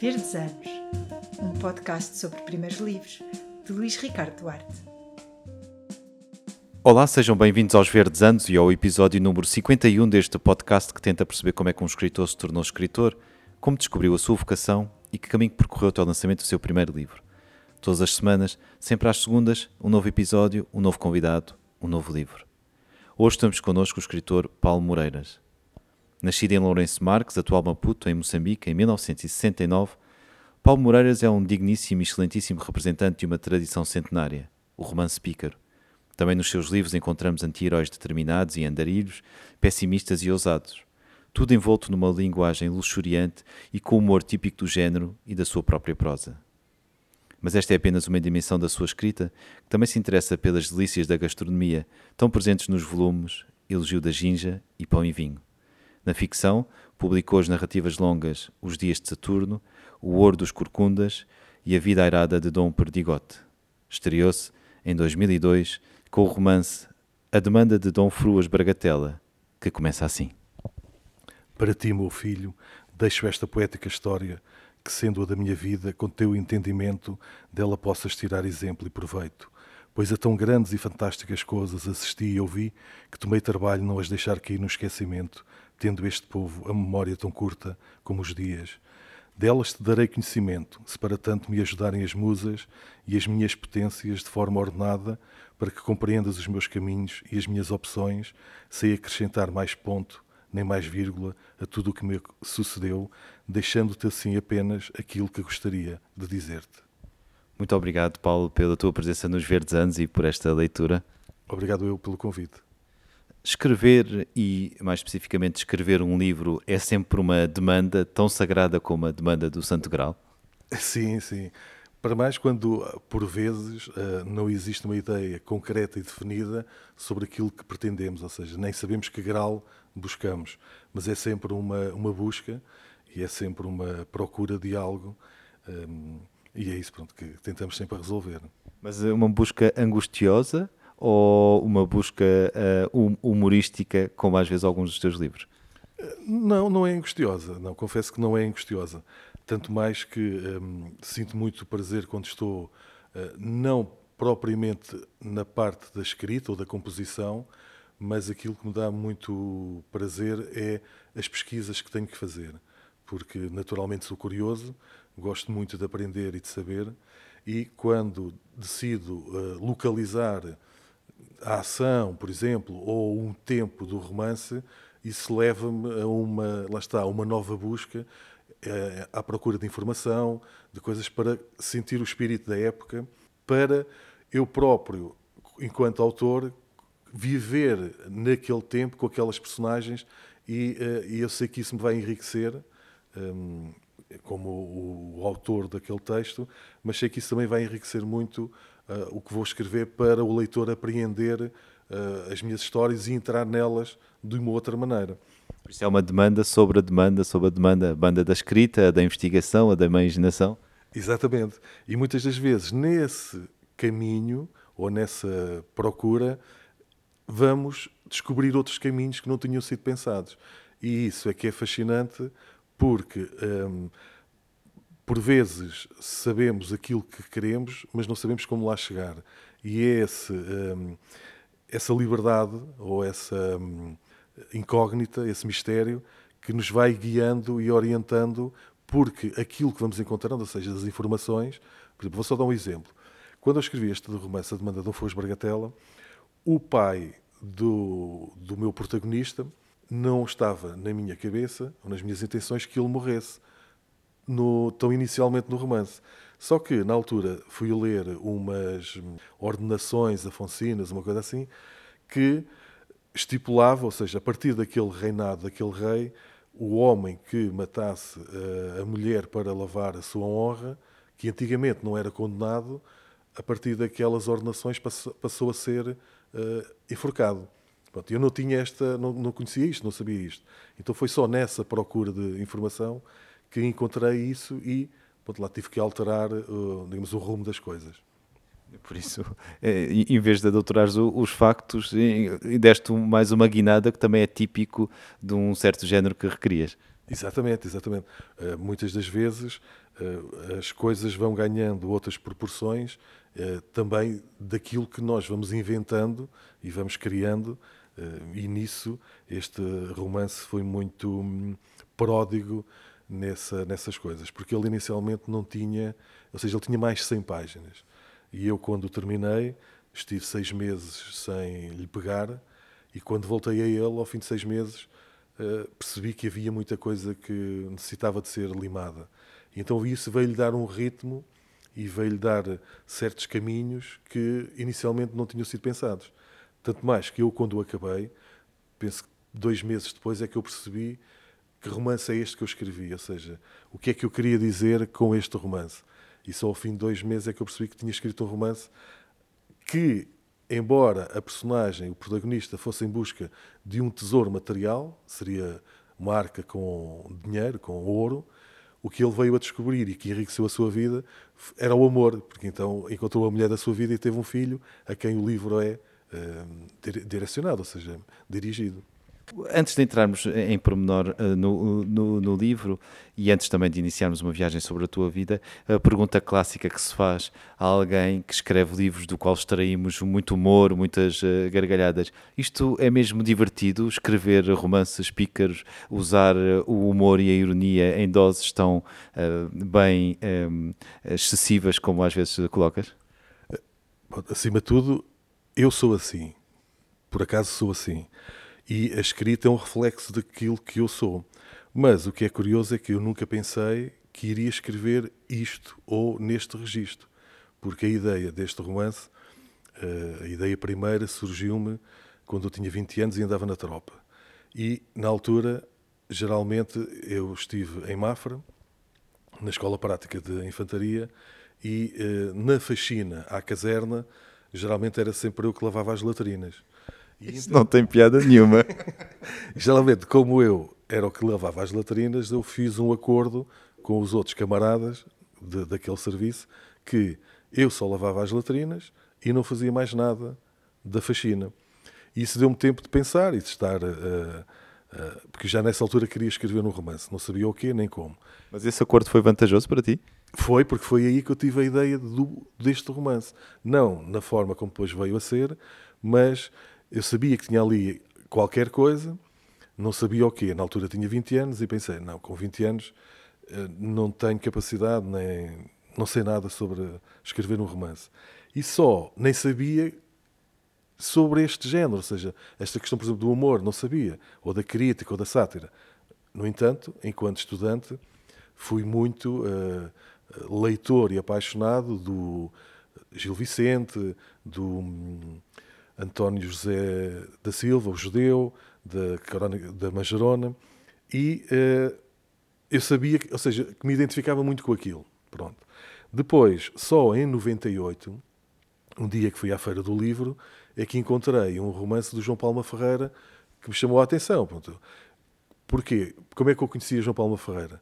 Verdes Anos, um podcast sobre primeiros livros, de Luís Ricardo Duarte. Olá, sejam bem-vindos aos Verdes Anos e ao episódio número 51 deste podcast que tenta perceber como é que um escritor se tornou escritor, como descobriu a sua vocação e que caminho percorreu até o lançamento do seu primeiro livro. Todas as semanas, sempre às segundas, um novo episódio, um novo convidado, um novo livro. Hoje estamos connosco o escritor Paulo Moreiras. Nascido em Lourenço Marques, atual Maputo, em Moçambique, em 1969, Paulo Moreiras é um digníssimo e excelentíssimo representante de uma tradição centenária, o romance pícaro. Também nos seus livros encontramos anti-heróis determinados e andarilhos, pessimistas e ousados. Tudo envolto numa linguagem luxuriante e com humor típico do género e da sua própria prosa. Mas esta é apenas uma dimensão da sua escrita, que também se interessa pelas delícias da gastronomia, tão presentes nos volumes Elogio da Ginja e Pão e Vinho. Na ficção, publicou as narrativas longas Os Dias de Saturno, O Ouro dos Corcundas e A Vida Airada de Dom Perdigote. Estreou-se, em 2002, com o romance A Demanda de Dom Fruas Bragatela, que começa assim. Para ti, meu filho, deixo esta poética história que, sendo a da minha vida, com teu entendimento, dela possas tirar exemplo e proveito. Pois a tão grandes e fantásticas coisas assisti e ouvi que tomei trabalho não as deixar cair no esquecimento, tendo este povo a memória tão curta como os dias. Delas te darei conhecimento, se para tanto me ajudarem as musas e as minhas potências de forma ordenada, para que compreendas os meus caminhos e as minhas opções, sem acrescentar mais ponto nem mais vírgula a tudo o que me sucedeu, deixando-te assim apenas aquilo que gostaria de dizer-te. Muito obrigado, Paulo, pela tua presença nos Verdes Anos e por esta leitura. Obrigado eu pelo convite. Escrever e, mais especificamente, escrever um livro é sempre uma demanda tão sagrada como a demanda do Santo Grau? Sim, sim. Para mais quando, por vezes, eh, não existe uma ideia concreta e definida sobre aquilo que pretendemos, ou seja, nem sabemos que grau buscamos, mas é sempre uma, uma busca e é sempre uma procura de algo um, e é isso pronto, que tentamos sempre resolver. Mas é uma busca angustiosa ou uma busca uh, humorística, como às vezes alguns dos teus livros? Não, não é angustiosa, não, confesso que não é angustiosa. Tanto mais que um, sinto muito prazer quando estou, uh, não propriamente na parte da escrita ou da composição, mas aquilo que me dá muito prazer é as pesquisas que tenho que fazer, porque naturalmente sou curioso, gosto muito de aprender e de saber, e quando decido uh, localizar a ação, por exemplo, ou um tempo do romance, isso leva-me a uma, lá está, uma nova busca, uh, à procura de informação, de coisas para sentir o espírito da época, para eu próprio, enquanto autor, viver naquele tempo com aquelas personagens e, uh, e eu sei que isso me vai enriquecer um, como o, o, autor daquele texto, mas sei que isso também vai enriquecer muito uh, o que vou escrever para o leitor apreender uh, as minhas histórias e entrar nelas de uma outra maneira. Isso é uma demanda sobre a demanda, sobre a demanda, a banda da escrita, a da investigação, a da imaginação. Exatamente. E muitas das vezes nesse caminho ou nessa procura vamos descobrir outros caminhos que não tinham sido pensados. E isso é que é fascinante, porque hum, por vezes sabemos aquilo que queremos, mas não sabemos como lá chegar. E é esse, hum, essa liberdade ou essa hum, incógnita, esse mistério, que nos vai guiando e orientando, porque aquilo que vamos encontrando, ou seja, as informações. Por exemplo, vou só dar um exemplo. Quando eu escrevi este romance, A Demanda de um Foz Bargatela, o pai do, do meu protagonista não estava na minha cabeça ou nas minhas intenções que ele morresse no, tão inicialmente no romance. Só que, na altura, fui ler umas ordenações afonsinas, uma coisa assim, que estipulava, ou seja, a partir daquele reinado, daquele rei, o homem que matasse a, a mulher para lavar a sua honra, que antigamente não era condenado, a partir daquelas ordenações passou a ser uh, enforcado. Pronto, eu não tinha esta, não, não conhecia isto, não sabia isto. Então foi só nessa procura de informação que encontrei isso e pronto, lá tive que alterar, uh, digamos, o rumo das coisas. Por isso, é, em vez de adotorares os factos, deste mais uma guinada que também é típico de um certo género que requerias. Exatamente, exatamente. Uh, muitas das vezes uh, as coisas vão ganhando outras proporções uh, também daquilo que nós vamos inventando e vamos criando, e nisso este romance foi muito hum, pródigo nessa, nessas coisas, porque ele inicialmente não tinha, ou seja, ele tinha mais de 100 páginas. E eu, quando terminei, estive seis meses sem lhe pegar, e quando voltei a ele, ao fim de seis meses, uh, percebi que havia muita coisa que necessitava de ser limada. Então isso veio-lhe dar um ritmo e veio-lhe dar certos caminhos que inicialmente não tinham sido pensados. Tanto mais que eu, quando o acabei, penso que dois meses depois é que eu percebi que romance é este que eu escrevi, ou seja, o que é que eu queria dizer com este romance. E só ao fim de dois meses é que eu percebi que tinha escrito um romance que embora a personagem, o protagonista, fosse em busca de um tesouro material, seria uma arca com dinheiro, com ouro, o que ele veio a descobrir e que enriqueceu a sua vida era o amor, porque então encontrou a mulher da sua vida e teve um filho a quem o livro é uh, direcionado, ou seja, dirigido. Antes de entrarmos em pormenor uh, no, no, no, livro e antes também de iniciarmos uma viagem sobre a tua vida, a pergunta clássica que se faz a alguém que escreve livros do qual extraímos muito humor, muitas uh, gargalhadas: isto é mesmo divertido? Escrever romances pícaros, usar uh, o humor e a ironia em doses tão bem um, excessivas como às vezes colocas? Acima de tudo, eu sou assim. Por acaso sou assim e a escrita é um reflexo daquilo que eu sou. Mas o que é curioso é que eu nunca pensei que iria escrever isto ou neste registro, porque a ideia deste romance, eh, a ideia primeira surgiu-me quando eu tinha 20 anos e andava na tropa. E na altura, geralmente, eu estive em Mafra, na Escola Prática de Infantaria, e eh, na faxina à caserna, geralmente era sempre eu que lavava as latrinas. Isso então, não tem piada nenhuma. Geralmente, como eu era o que lavava as latrinas, eu fiz um acordo com os outros camaradas de, daquele serviço que eu só lavava as latrinas e não fazia mais nada da faxina. E isso deu-me tempo de pensar e de estar. Uh, uh, porque já nessa altura queria escrever um romance, não sabia o quê nem como. Mas esse acordo foi vantajoso para ti? Foi, porque foi aí que eu tive a ideia do, deste romance. Não na forma como depois veio a ser, mas eu sabia que tinha ali qualquer coisa, não sabia o quê. Na altura tinha 20 anos e pensei, não, com 20 anos eh, não tenho capacidade, nem não sei nada sobre escrever um romance. E só nem sabia sobre este género, ou seja, esta questão, por exemplo, do humor, não sabia, ou da crítica, ou da sátira. No entanto, enquanto estudante, fui muito uh, leitor e apaixonado do Gil Vicente, do hum, António José da Silva, o judeu, da, da Majerona, e uh, eu sabia, que, ou seja, que me identificava muito com aquilo. Pronto. Depois, só em 98, um dia que fui à Feira do Livro, é que encontrei um romance do João Palma Ferreira que me chamou a atenção. Pronto. Porquê? Como é que eu conhecia João Palma Ferreira?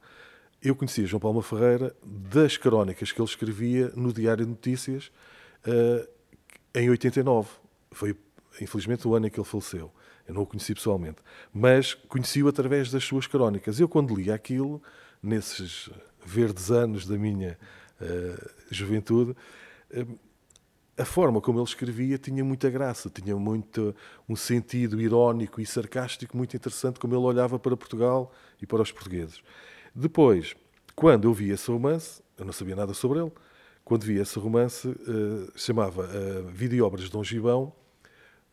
Eu conhecia João Palma Ferreira das crónicas que ele escrevia no Diário de Notícias uh, em 89 foi, infelizmente, o ano em que ele faleceu. Eu não o conheci pessoalmente. Mas conheci-o através das suas crónicas. Eu, quando li aquilo, nesses verdes anos da minha uh, juventude, uh, a forma como ele escrevia tinha muita graça, tinha muito um sentido irónico e sarcástico muito interessante como ele olhava para Portugal e para os portugueses. Depois, quando eu vi esse romance, eu não sabia nada sobre ele, quando vi esse romance, uh, chamava uh, Obras de Dom Gibão,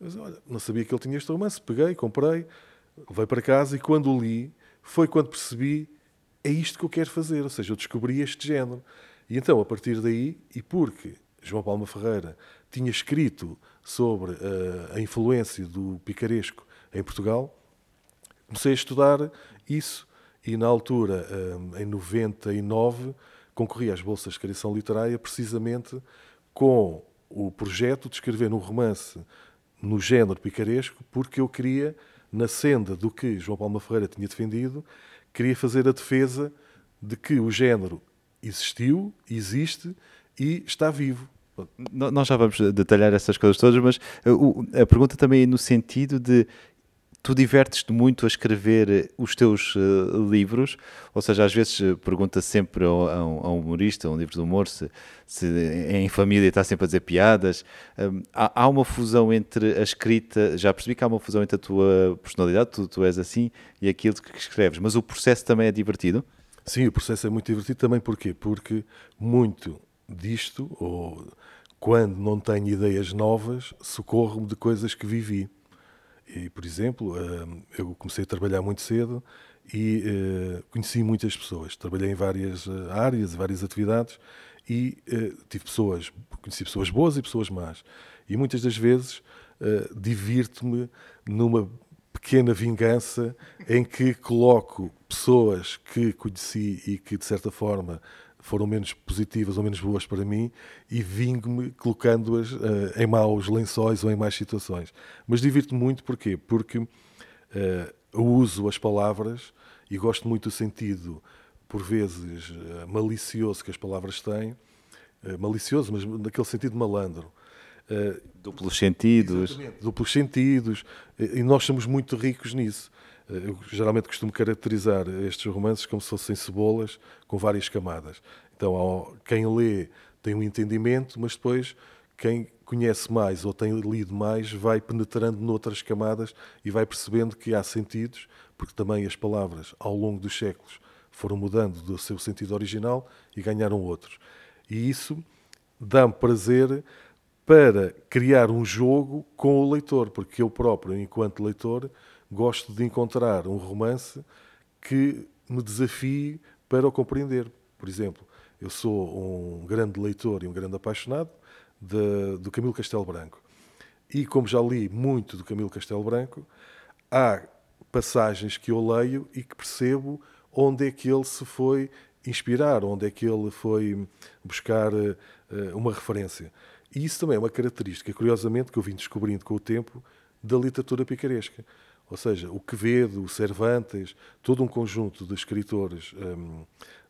mas olha, não sabia que ele tinha este romance. Peguei, comprei, levei para casa e quando o li, foi quando percebi é isto que eu quero fazer. Ou seja, eu descobri este género. E então, a partir daí, e porque João Palma Ferreira tinha escrito sobre uh, a influência do picaresco em Portugal, comecei a estudar isso e na altura, um, eh, em 99, concorri às bolsas de criação literária precisamente com o projeto de escrever um romance no género picaresco, porque eu queria, na senda do que João Palma Ferreira tinha defendido, queria fazer a defesa de que o género existiu, existe e está vivo. Nós já vamos detalhar essas coisas todas, mas uh, a pergunta também é no sentido de tu divertes-te muito a escrever os teus uh, livros, ou seja, às vezes uh, pergunta sempre a, a, um humorista, a um livro de humor, se, se em família está sempre a dizer piadas. Um, há, há, uma fusão entre a escrita, já percebi que há uma fusão entre a tua personalidade, tu, tu és assim, e aquilo que escreves, mas o processo também é divertido? Sim, o processo é muito divertido também, porquê? Porque muito disto, ou quando não tenho ideias novas, socorro-me de coisas que vivi. E, por exemplo, hum, eu comecei a trabalhar muito cedo e eh, conheci muitas pessoas. Trabalhei em várias eh, áreas, várias atividades e eh, tive pessoas, conheci pessoas boas e pessoas más. E muitas das vezes divirto-me numa pequena vingança em que coloco pessoas que conheci e que de certa forma foram menos positivas ou menos boas para mim e vingo-me colocando-as uh, em maus lençóis ou em más situações. Mas divirto-me muito porquê? porque uh, uso as palavras e gosto muito do sentido, por vezes, uh, malicioso que as palavras têm. malicioso, mas naquele sentido malandro. duplos sentidos. Duplos sentidos. E nós somos muito ricos nisso. Eu geralmente costumo caracterizar estes romances como se fossem cebolas com várias camadas. Então, quem lê tem um entendimento, mas depois quem conhece mais ou tem lido mais vai penetrando noutras camadas e vai percebendo que há sentidos, porque também as palavras, ao longo dos séculos, foram mudando do seu sentido original e ganharam outros. E isso dá-me prazer para criar um jogo com o leitor, porque eu próprio, enquanto leitor, gosto de encontrar um romance que me desafie para o compreender. Por exemplo, eu sou um grande leitor e um grande apaixonado de, do Camilo Castelo Branco. E como já li muito do Camilo Castelo Branco, há passagens que eu leio e que percebo onde é que ele se foi inspirar, onde é que ele foi buscar uh, uma referência. E isso também é uma característica, curiosamente, que eu vim descobrindo com o tempo da literatura picaresca. Ou seja, o Quevedo, o Cervantes, todo um conjunto de escritores um,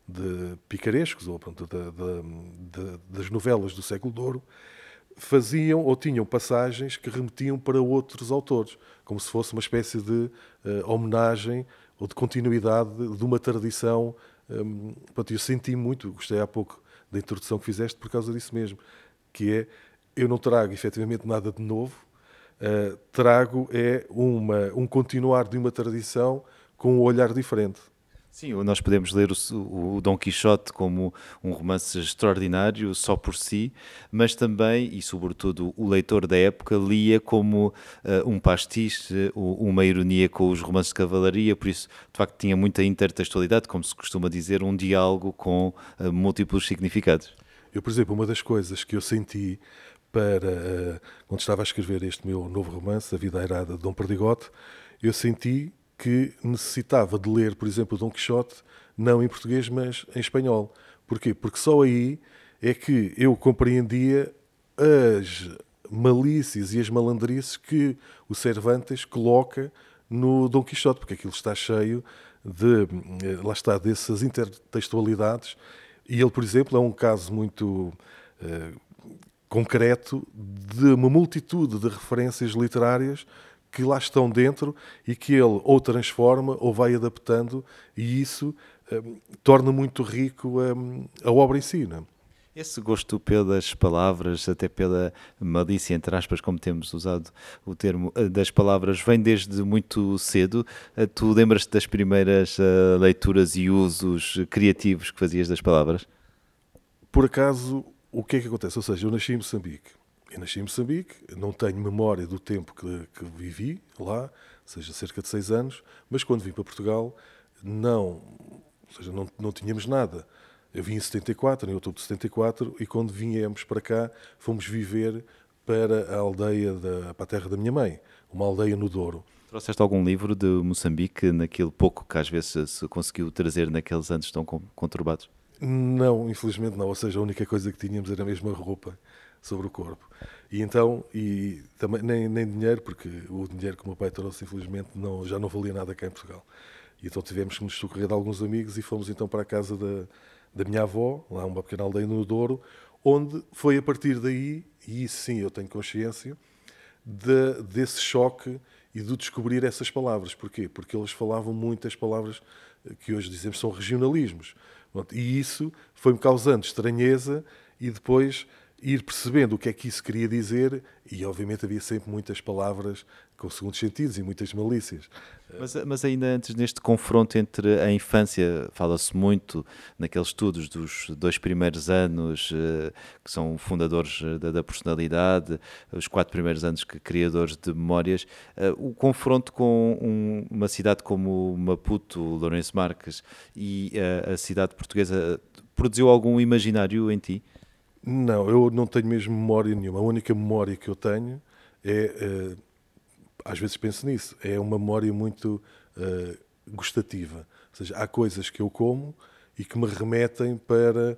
de picarescos, ou pronto, de, de, de, das novelas do século de Ouro, faziam ou tinham passagens que remetiam para outros autores, como se fosse uma espécie de uh, homenagem ou de continuidade de uma tradição. Um, pronto, eu senti muito, gostei há pouco da introdução que fizeste por causa disso mesmo, que é eu não trago efetivamente nada de novo, uh, trago é uma, um continuar de uma tradição com um olhar diferente. Sim, nós podemos ler o, o, Dom Quixote como um romance extraordinário só por si, mas também, e sobretudo o leitor da época, lia como uh, um pastiche, uma ironia com os romances de cavalaria, por isso, de facto, tinha muita intertextualidade, como se costuma dizer, um diálogo com uh, múltiplos significados. Eu, por exemplo, uma das coisas que eu senti para uh, quando estava a escrever este meu novo romance, A Vida Airada de Dom Perdigote, eu senti que necessitava de ler, por exemplo, Dom Quixote, não em português, mas em espanhol. Porquê? Porque só aí é que eu compreendia as malícias e as malandrices que o Cervantes coloca no Dom Quixote, porque aquilo está cheio de, eh, lá está, dessas intertextualidades. E ele, por exemplo, é um caso muito uh, concreto de uma multitude de referências literárias que lá estão dentro e que ele ou transforma ou vai adaptando e isso um, torna muito rico um, a obra em si. Não é? Esse gosto pelas palavras, até pela malícia, entre aspas, como temos usado o termo eh, das palavras, vem desde muito cedo. Eh, tu lembras-te das primeiras uh, leituras e usos criativos que fazias das palavras? Por acaso, o que é que acontece? Ou seja, eu nasci em Moçambique. Eu nasci em Moçambique, não tenho memória do tempo que, que vivi lá, seja cerca de seis anos, mas quando vim para Portugal, não, ou seja, não, não tínhamos nada. Eu vim em 74, em outubro de 74, e quando viemos para cá, fomos viver para a aldeia, da, para a terra da minha mãe, uma aldeia no Douro. Trouxeste algum livro de Moçambique, naquele pouco que às vezes se conseguiu trazer naqueles anos tão conturbados? Não, infelizmente não. Ou seja, a única coisa que tínhamos era a mesma roupa sobre o corpo. E então, e também nem, nem dinheiro, porque o dinheiro que o meu pai trouxe, infelizmente, não, já não valia nada cá em Portugal. E então tivemos que nos socorrer de alguns amigos e fomos então para a casa da, da minha avó, lá uma pequena aldeia no Douro, onde foi a partir daí, e isso sim eu tenho consciência, de, desse choque e de descobrir essas palavras. Porquê? Porque eles falavam muitas palavras que hoje dizemos são regionalismos. E isso foi-me causando estranheza e depois ir percebendo o que é que isso queria dizer, e obviamente havia sempre muitas palavras com segundos sentidos e muitas malícias. Mas, mas ainda antes, neste confronto entre a infância, fala-se muito naqueles estudos dos dois primeiros anos, eh, que são fundadores eh, da, da personalidade, os quatro primeiros anos que criadores de memórias, eh, o confronto com um, uma cidade como Maputo, Lourenço Marques, e a, a cidade portuguesa, produziu algum imaginário em ti? Não, eu não tenho mesmo memória nenhuma. A única memória que eu tenho é às vezes penso nisso, é uma memória muito uh, gustativa. Ou seja, há coisas que eu como e que me remetem para.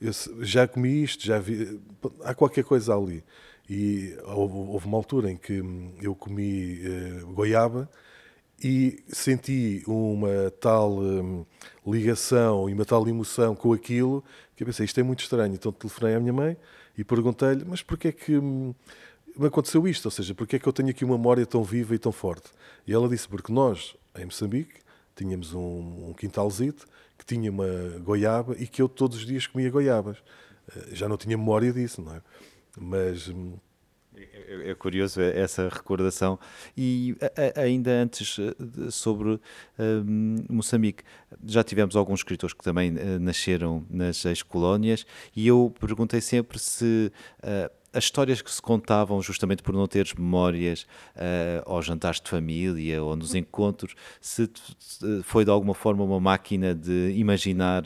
Eu já comi isto, já vi. Há qualquer coisa ali. E houve, houve uma altura em que eu comi uh, goiaba e senti uma tal um, ligação e uma tal emoção com aquilo que eu pensei, isto é muito estranho. Então telefonei à minha mãe e perguntei-lhe, mas porquê é que. Hum, me aconteceu isto, ou seja, porque é que eu tenho aqui uma memória tão viva e tão forte? E ela disse, porque nós, em Moçambique, tínhamos um, um quintalzito que tinha uma goiaba e que eu todos os dias comia goiabas. Eh, já não tinha memória disso, não é? Mas... Hum, é, é, é curioso essa recordação. E ainda antes eh, sobre um, Moçambique, já tivemos alguns escritores que também uh, nasceram nas ex-colónias e eu perguntei sempre se uh, as histórias que se contavam, justamente por não teres memórias uh, aos jantares de família ou nos encontros, se, se foi de alguma forma uma máquina de imaginar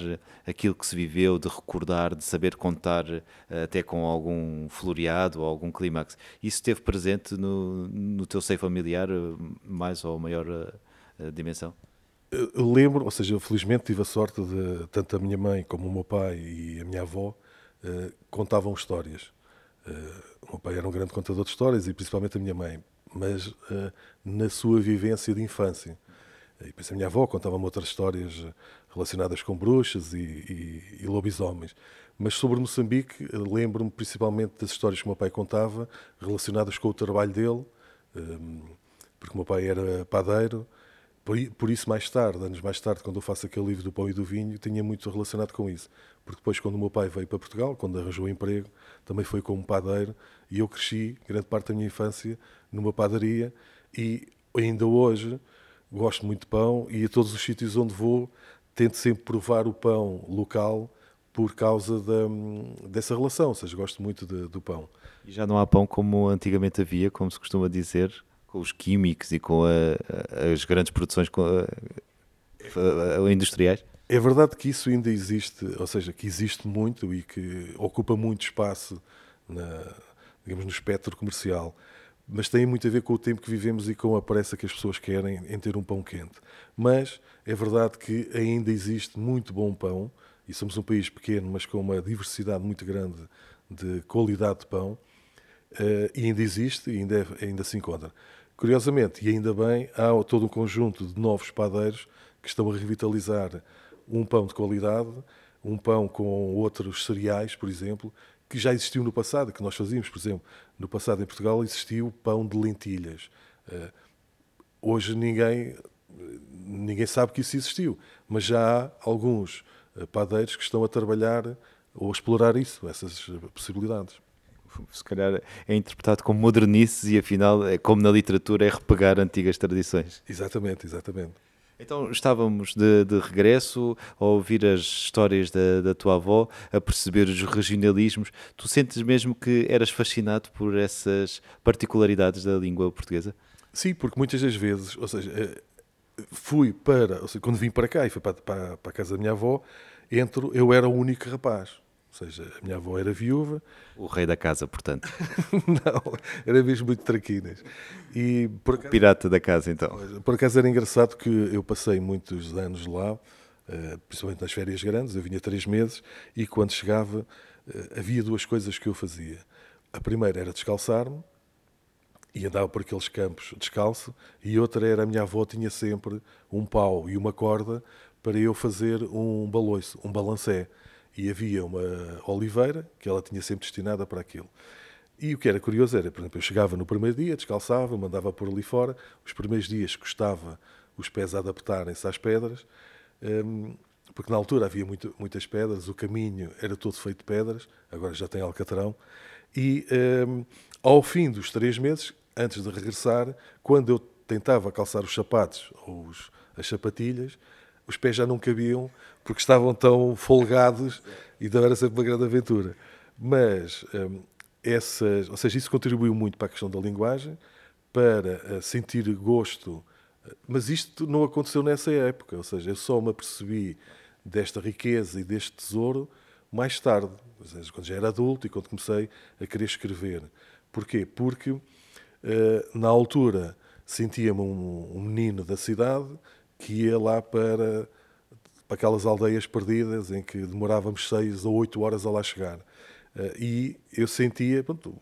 aquilo que se viveu, de recordar, de saber contar uh, até com algum floreado ou algum clímax. Isso esteve presente no, no teu seio familiar, mais ou maior uh, dimensão? Eu lembro, ou seja, felizmente tive a sorte de tanto a minha mãe como o meu pai e a minha avó contavam histórias o meu pai era um grande contador de histórias e principalmente a minha mãe, mas uh, na sua vivência de infância. E depois a minha avó contava-me outras histórias relacionadas com bruxas e, e, e lobisomens. Mas sobre Moçambique, lembro-me principalmente das histórias que o meu pai contava relacionadas com o trabalho dele, um, porque o meu pai era padeiro. Por, isso, mais tarde, anos mais tarde, quando eu faço aquele livro do pão e do vinho, tinha muito relacionado com isso. Porque depois, quando o meu pai veio para Portugal, quando arranjou emprego, também foi como padeiro e eu cresci, grande parte da minha infância, numa padaria e ainda hoje gosto muito de pão e a todos os sítios onde vou tento sempre provar o pão local por causa da, dessa relação, ou seja, gosto muito de, do pão. E já não há pão como antigamente havia, como se costuma dizer, com os químicos e com a, as grandes produções industriais? É verdade que isso ainda existe, ou seja, que existe muito e que ocupa muito espaço na, digamos, no espectro comercial, mas tem muito a ver com o tempo que vivemos e com a pressa que as pessoas querem em ter um pão quente. Mas é verdade que ainda existe muito bom pão, e somos um país pequeno, mas com uma diversidade muito grande de qualidade de pão, eh, e ainda existe e ainda, é, ainda se encontra. Curiosamente, e ainda bem, há todo um conjunto de novos padeiros que estão a revitalizar um pão de qualidade, um pão com outros cereais, por exemplo, que já existiu no passado, que nós fazíamos, por exemplo, no passado em Portugal existiu pão de lentilhas. Uh, hoje ninguém, ninguém sabe que isso existiu, mas já há alguns uh, padeiros que estão a trabalhar ou a explorar isso, essas possibilidades. Se calhar é interpretado como modernices e afinal, é como na literatura, é repegar antigas tradições. Exatamente, exatamente. Então estávamos de, de, regresso a ouvir as histórias da, da, tua avó, a perceber os regionalismos. Tu sentes mesmo que eras fascinado por essas particularidades da língua portuguesa? Sim, porque muitas das vezes, ou seja, eh, fui para, ou seja, quando vim para cá e fui para, para, para a casa da minha avó, entro, eu era o único rapaz. Ou seja, a minha avó era viúva. O rei da casa, portanto. não, era mesmo muito traquinas. E por acaso, Pirata da casa, então. Por acaso era engraçado que eu passei muitos anos lá, eh, principalmente nas férias grandes, eu vinha três meses, e quando chegava eh, havia duas coisas que eu fazia. A primeira era descalçar-me, e andava por aqueles campos descalço, e outra era a minha avó tinha sempre um pau e uma corda para eu fazer um baloiço, um balancé e havia uma oliveira que ela tinha sempre destinada para aquilo. E o que era curioso era, por exemplo, eu chegava no primeiro dia, descalçava, mandava pôr ali fora, os primeiros dias custava os pés adaptarem-se às pedras, um, porque na altura havia muito, muitas pedras, o caminho era todo feito de pedras, agora já tem alcatrão, e um, ao fim dos três meses, antes de regressar, quando eu tentava calçar os sapatos ou os, as sapatilhas, os pés já não cabiam porque estavam tão folgados e então era sempre uma grande aventura. Mas um, essas, ou seja, isso contribuiu muito para a questão da linguagem, para uh, sentir gosto, mas isto não aconteceu nessa época, ou seja, eu só me apercebi desta riqueza e deste tesouro mais tarde, ou seja, quando já era adulto e quando comecei a querer escrever. Porquê? Porque uh, na altura sentia-me um menino da cidade que ia lá para, para aquelas aldeias perdidas em que demorávamos seis ou oito horas a lá chegar. Uh, e eu sentia pronto,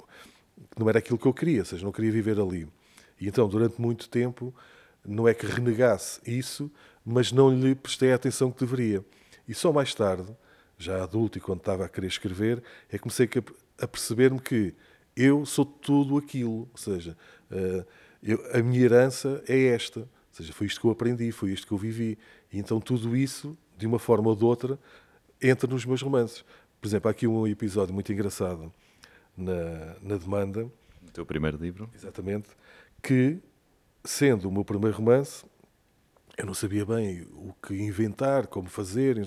que não era aquilo que eu queria, ou seja, não queria viver ali. E então, durante muito tempo, não é que renegasse isso, mas não lhe prestei a atenção que deveria. E só mais tarde, já adulto e quando estava a querer escrever, é que comecei a perceber-me que eu sou tudo aquilo. Ou seja, uh, eu, a minha herança é esta. Ou seja, foi isto que eu aprendi, foi isto que eu vivi. E então tudo isso, de uma forma ou de outra, entra nos meus romances. Por exemplo, há aqui um episódio muito engraçado na, na Demanda. No teu primeiro livro. Exatamente. Que, sendo o meu primeiro romance, eu não sabia bem o que inventar, como fazer,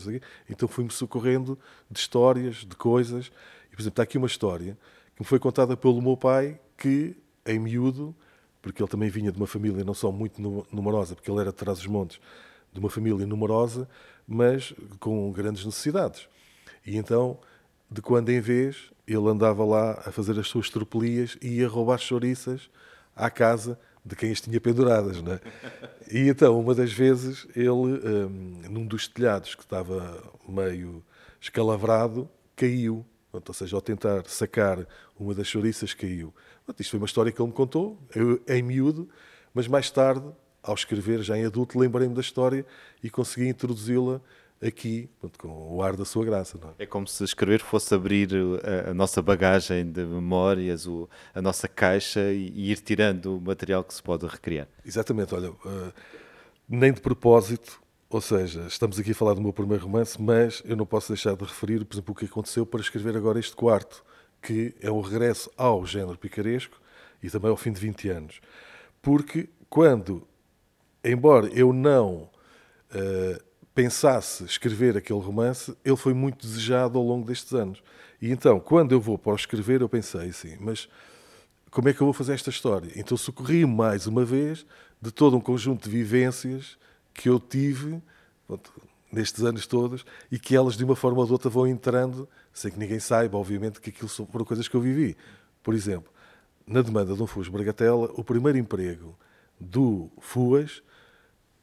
então fui-me socorrendo de histórias, de coisas. E, por exemplo, está aqui uma história que me foi contada pelo meu pai, que, em miúdo, porque ele também vinha de uma família não só muito numerosa, porque ele era de Trás-os-Montes, de uma família numerosa, mas com grandes necessidades. E então, de quando em vez, ele andava lá a fazer as suas tropelias e ia roubar chouriças à casa de quem as tinha penduradas, não é? E então, uma das vezes, ele, um, num dos telhados que estava meio escalavrado, caiu. Ou seja, ao tentar sacar uma das chouriças, caiu. Isto foi uma história que ele me contou, eu, em miúdo, mas mais tarde, ao escrever, já em adulto, lembrei-me da história e consegui introduzi-la aqui, com o ar da sua graça. É? é? como se escrever fosse abrir a, a nossa bagagem de memórias, o, a nossa caixa e, e, ir tirando o material que se pode recriar. Exatamente, olha, uh, nem de propósito, ou seja, estamos aqui a falar do meu primeiro romance, mas eu não posso deixar de referir, por exemplo, o que aconteceu para escrever agora este quarto que é um regresso ao género picaresco e também ao fim de 20 anos. Porque quando, embora eu não uh, pensasse escrever aquele romance, ele foi muito desejado ao longo destes anos. E então, quando eu vou para o escrever, eu pensei assim, mas como é que eu vou fazer esta história? Então socorri mais uma vez de todo um conjunto de vivências que eu tive pronto, nestes anos todos e que elas de uma forma ou de outra vão entrando sem que ninguém saiba, obviamente, que aquilo foram coisas que eu vivi. Por exemplo, na demanda de um Fuas Bragatela, o primeiro emprego do Fuas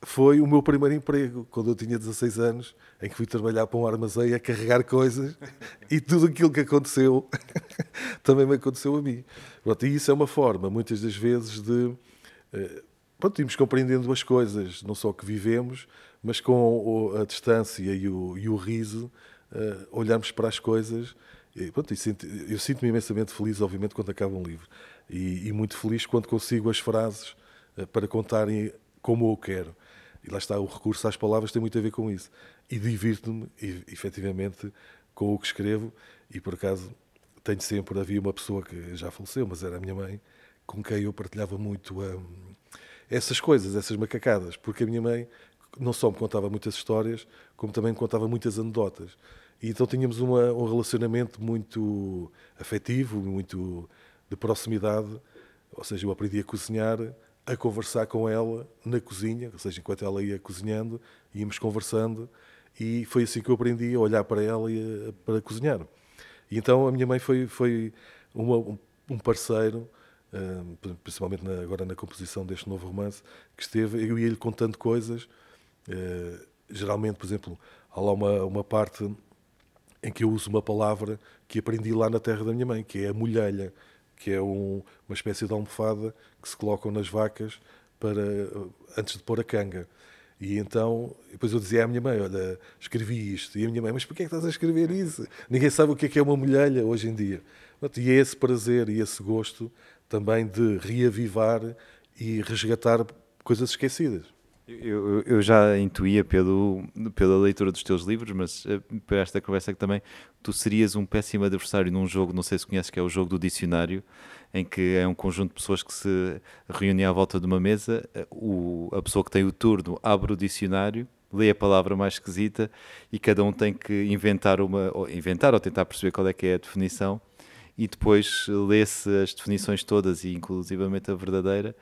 foi o meu primeiro emprego, quando eu tinha 16 anos, em que fui trabalhar para um armazém a carregar coisas e tudo aquilo que aconteceu também me aconteceu a mim. Pronto, e isso é uma forma, muitas das vezes, de eh, pronto, irmos compreendendo as coisas, não só que vivemos, mas com a distância e o, e o riso, uh, olharmos para as coisas. E, pronto, eu sinto-me imensamente feliz, obviamente, quando acaba um livro. E, e muito feliz quando consigo as frases uh, para contarem como eu quero. E lá está, o recurso às palavras tem muito a ver com isso. E divirto-me, efetivamente, com o que escrevo. E, por acaso, tenho sempre... Havia uma pessoa que já faleceu, mas era a minha mãe, com quem eu partilhava muito um, essas coisas, essas macacadas. Porque a minha mãe não só me contava muitas histórias, como também me contava muitas anedotas. E então tínhamos uma, um relacionamento muito afetivo, muito de proximidade. Ou seja, eu aprendi a cozinhar, a conversar com ela na cozinha, ou seja, enquanto ela ia cozinhando, íamos conversando. E foi assim que eu aprendi a olhar para ela e a, para cozinhar. E então a minha mãe foi, foi uma, um parceiro, principalmente na, agora na composição deste novo romance, que esteve, eu ia-lhe contando coisas eh, geralmente, por exemplo, há lá uma, uma parte em que eu uso uma palavra que aprendi lá na terra da minha mãe, que é a mulhelha, que é um, uma espécie de almofada que se colocam nas vacas para eh, antes de pôr a canga. E então, depois eu dizia à minha mãe: Olha, escrevi isto. E a minha mãe: Mas porquê é que estás a escrever isso? Ninguém sabe o que é, que é uma mulhelha hoje em dia. E é esse prazer e esse gosto também de reavivar e resgatar coisas esquecidas. Eu, eu, já intuía pelo, pela leitura dos teus livros, mas uh, para esta conversa que também tu serias um péssimo adversário num jogo, não sei se conheces, que é o jogo do dicionário, em que é um conjunto de pessoas que se reúnem à volta de uma mesa, o, a pessoa que tem o turno abre o dicionário, lê a palavra mais esquisita e cada um tem que inventar uma, ou inventar ou tentar perceber qual é que é a definição e depois lê-se as definições todas e inclusivamente a verdadeira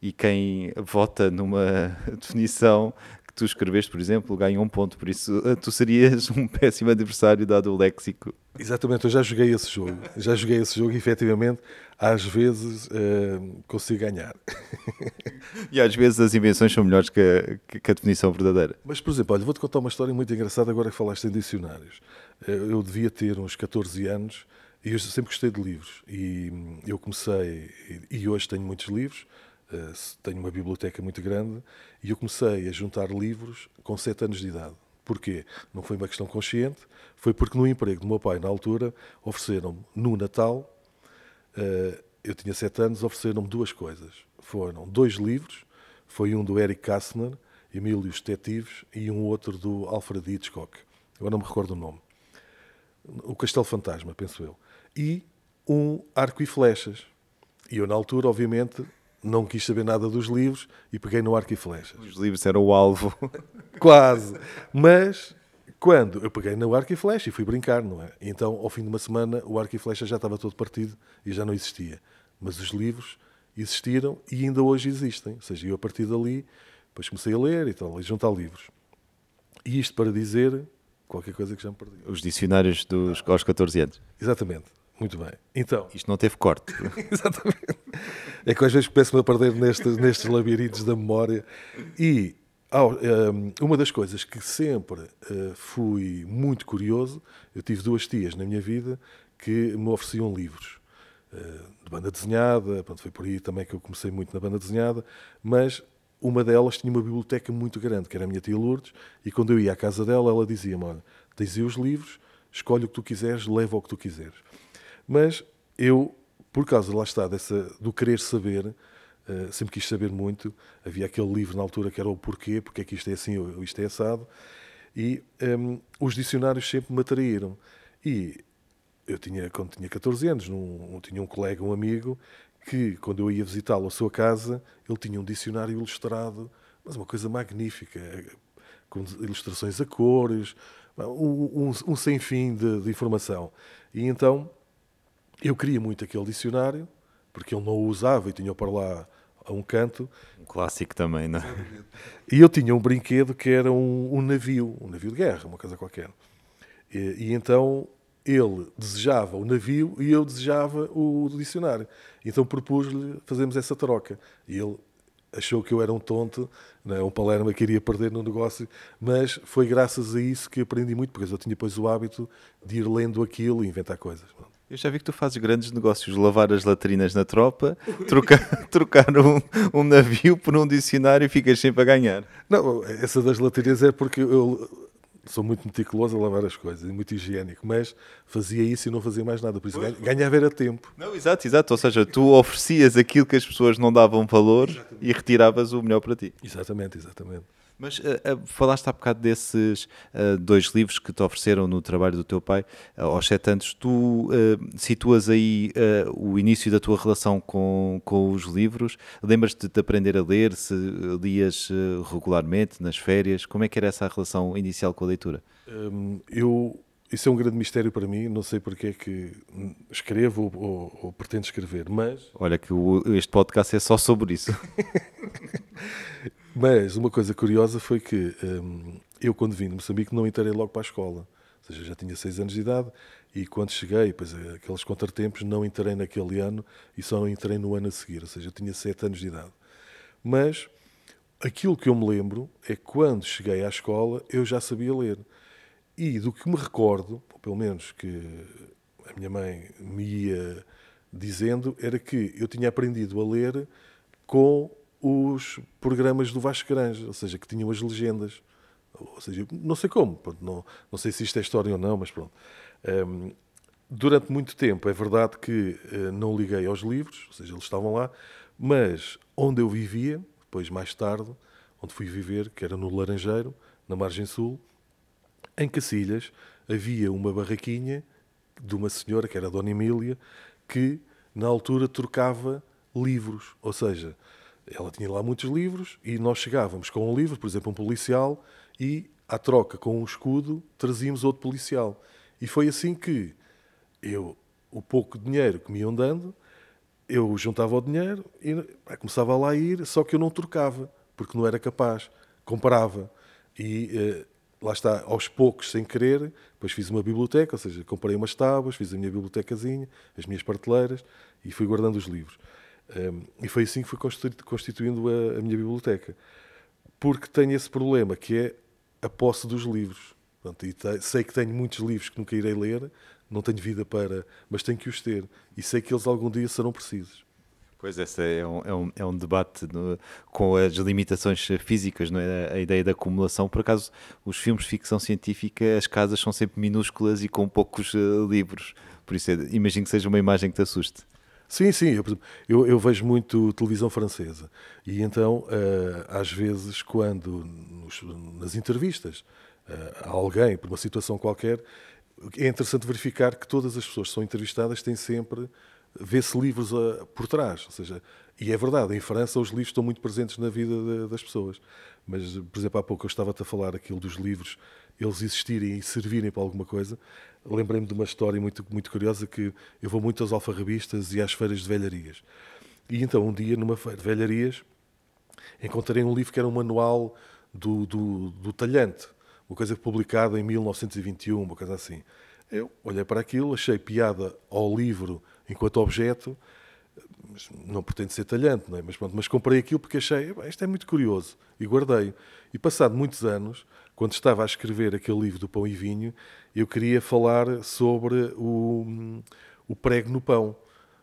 e quem vota numa definição que tu escreveste, por exemplo, ganha um ponto. Por isso, tu serias um péssimo adversário dado o léxico. Exatamente, eu já joguei esse jogo. Já joguei esse jogo e, efetivamente, às vezes uh, consigo ganhar. E às vezes as invenções são melhores que a, que a definição verdadeira. Mas, por exemplo, olha, vou-te contar uma história muito engraçada agora que falaste em dicionários. Eh, eu devia ter uns 14 anos e eu sempre gostei de livros. E hum, eu comecei, e hoje tenho muitos livros, eh, tenho uma biblioteca muito grande e eu comecei a juntar livros com 7 anos de idade. Porquê? Não foi uma questão consciente, foi porque no emprego do meu pai, na altura, ofereceram-me no Natal, eh, eu tinha 7 anos, ofereceram-me duas coisas. Foram dois livros, foi um do Eric Kastner, Emílio os Detetives, e um outro do Alfred Hitchcock. Agora não me recordo o nome. O Castelo Fantasma, penso eu. E um arco e flechas. E eu, na altura, obviamente, não quis saber nada dos livros e peguei no arco e flechas. Os livros eram o alvo. Quase. Mas quando eu peguei no arco e flecha e fui brincar, não é? Então, ao fim de uma semana, o arco e flecha já estava todo partido e já não existia. Mas os livros existiram e ainda hoje existem. Ou seja, eu a partir dali, depois comecei a ler e tal, e juntar livros. E isto para dizer qualquer coisa que já me perdi. Os dicionários dos, aos 14 anos. Exatamente. Muito bem. Então. Isto não teve corte. Exatamente. É que às vezes começo-me a perder nestes, nestes labirintos da memória. E um, uma das coisas que sempre uh, fui muito curioso, eu tive duas tias na minha vida que me ofereciam livros uh, de banda desenhada. Pronto, foi por aí também que eu comecei muito na banda desenhada. Mas uma delas tinha uma biblioteca muito grande, que era a minha tia Lourdes, e quando eu ia à casa dela, ela dizia-me: Olha, tens os livros, escolhe o que tu quiseres, leva o que tu quiseres. Mas eu, por causa, lá está, dessa, do querer saber, uh, sempre quis saber muito. Havia aquele livro na altura que era o porquê, porque é que isto é assim ou isto é assado. E um, ehm, os dicionários sempre me atraíram. E eu tinha, quando tinha 14 anos, num, tinha um colega, um amigo, que quando eu ia visitá-lo à sua casa, ele tinha um dicionário ilustrado, mas uma coisa magnífica, com ilustrações a cores, um, um, um sem fim de, de informação. E então eu queria muito aquele dicionário, porque ele não o usava e tinha para lá a um canto. Um clássico também, não é? E eu tinha um brinquedo que era um, um navio, um navio de guerra, uma coisa qualquer. E, e, então ele desejava o navio e eu desejava o dicionário. Então propus-lhe fazermos essa troca. E ele achou que eu era um tonto, não é? um palerma que iria perder no negócio, mas foi graças a isso que aprendi muito, porque eu tinha depois o hábito de ir lendo aquilo e inventar coisas. Eu já vi que tu fazes grandes negócios, lavar as latrinas na tropa, trocar, trocar um, um, navio por um dicionário e ficas sempre a ganhar. Não, essa das latrinas é porque eu sou muito meticuloso a lavar as coisas e muito higiênico, mas fazia isso e não fazia mais nada, por isso ganhava era tempo. Não, exato, exato, ou seja, tu oferecias aquilo que as pessoas não davam valor exatamente. e retiravas o melhor para ti. Exatamente, exatamente. Mas uh, uh, falaste há bocado desses uh, dois livros que te ofereceram no trabalho do teu pai aos sete anos. Tu situas aí o início da tua relação com, com os livros? Lembras-te de aprender a ler? Se lias regularmente, nas férias? Como é que era essa relação inicial com a leitura? Um, eu isso é um grande mistério para mim, não sei porque é que escrevo ou, ou, ou pretendo escrever, mas... Olha que o, este podcast é só sobre isso. Mas uma coisa curiosa foi que hum, eu, quando vim de Moçambique, não entrei logo para a escola. Ou seja, já tinha seis anos de idade e quando cheguei, pois aqueles contratempos, não entrei naquele ano e só entrei no ano a seguir. Ou seja, eu tinha sete anos de idade. Mas aquilo que eu me lembro é que quando cheguei à escola eu já sabia ler. E do que me recordo, ou pelo menos que a minha mãe me ia dizendo, era que eu tinha aprendido a ler com os programas do Vasco Granja, ou seja, que tinham as legendas. Ou seja, não sei como, não, não sei se isto é história ou não, mas pronto. Um, durante muito tempo, é verdade que uh, não liguei aos livros, ou seja, eles estavam lá, mas onde eu vivia, depois mais tarde, onde fui viver, que era no Laranjeiro, na margem sul, em Cacilhas, havia uma barraquinha de uma senhora, que era a Dona Emília, que na altura trocava livros, ou seja, ela tinha lá muitos livros e nós chegávamos com um livro, por exemplo, um policial, e à troca com um escudo trazíamos outro policial. E foi assim que eu, o pouco dinheiro que me iam dando, eu juntava o dinheiro e começava lá a ir, só que eu não trocava, porque não era capaz. Comprava. E eh, lá está, aos poucos, sem querer, depois fiz uma biblioteca, ou seja, comprei umas tábuas, fiz a minha bibliotecazinha, as minhas prateleiras e fui guardando os livros. Um, e foi assim que fui constituindo a, a, minha biblioteca. Porque tenho esse problema, que é a posse dos livros. Pronto, e te, sei que tenho muitos livros que nunca irei ler, não tenho vida para, mas tenho que os ter. E sei que eles algum dia serão precisos. Pois, esse é um, é um, é um debate no, com as limitações físicas, não é? a ideia da acumulação. Por acaso, os filmes de ficção científica, as casas são sempre minúsculas e com poucos uh, livros. Por isso, é, imagino que seja uma imagem que te assuste. Sim, sim. Eu, eu, eu vejo muito televisão francesa. E então, uh, às vezes, quando nos, nas entrevistas uh, a alguém, por uma situação qualquer, é interessante verificar que todas as pessoas que são entrevistadas têm sempre vê-se livros a, por trás. Ou seja, e é verdade, em França os livros estão muito presentes na vida de, das pessoas. Mas, por exemplo, há pouco eu estava-te a falar aquilo dos livros, eles existirem e servirem para alguma coisa. Lembrei-me de uma história muito, muito curiosa que eu vou muito às alfarrabistas e às feiras de velharias. E então, um dia, numa feira de velharias, encontrei um livro que era um manual do, do, do talhante, uma coisa publicada em 1921, uma coisa assim. Eu olhei para aquilo, achei piada ao livro enquanto objeto, não pretende ser talhante, não é? mas, pronto, mas comprei aquilo porque achei, isto é muito curioso, e guardei. E passado muitos anos, quando estava a escrever aquele livro do Pão e Vinho, eu queria falar sobre o, o prego no pão.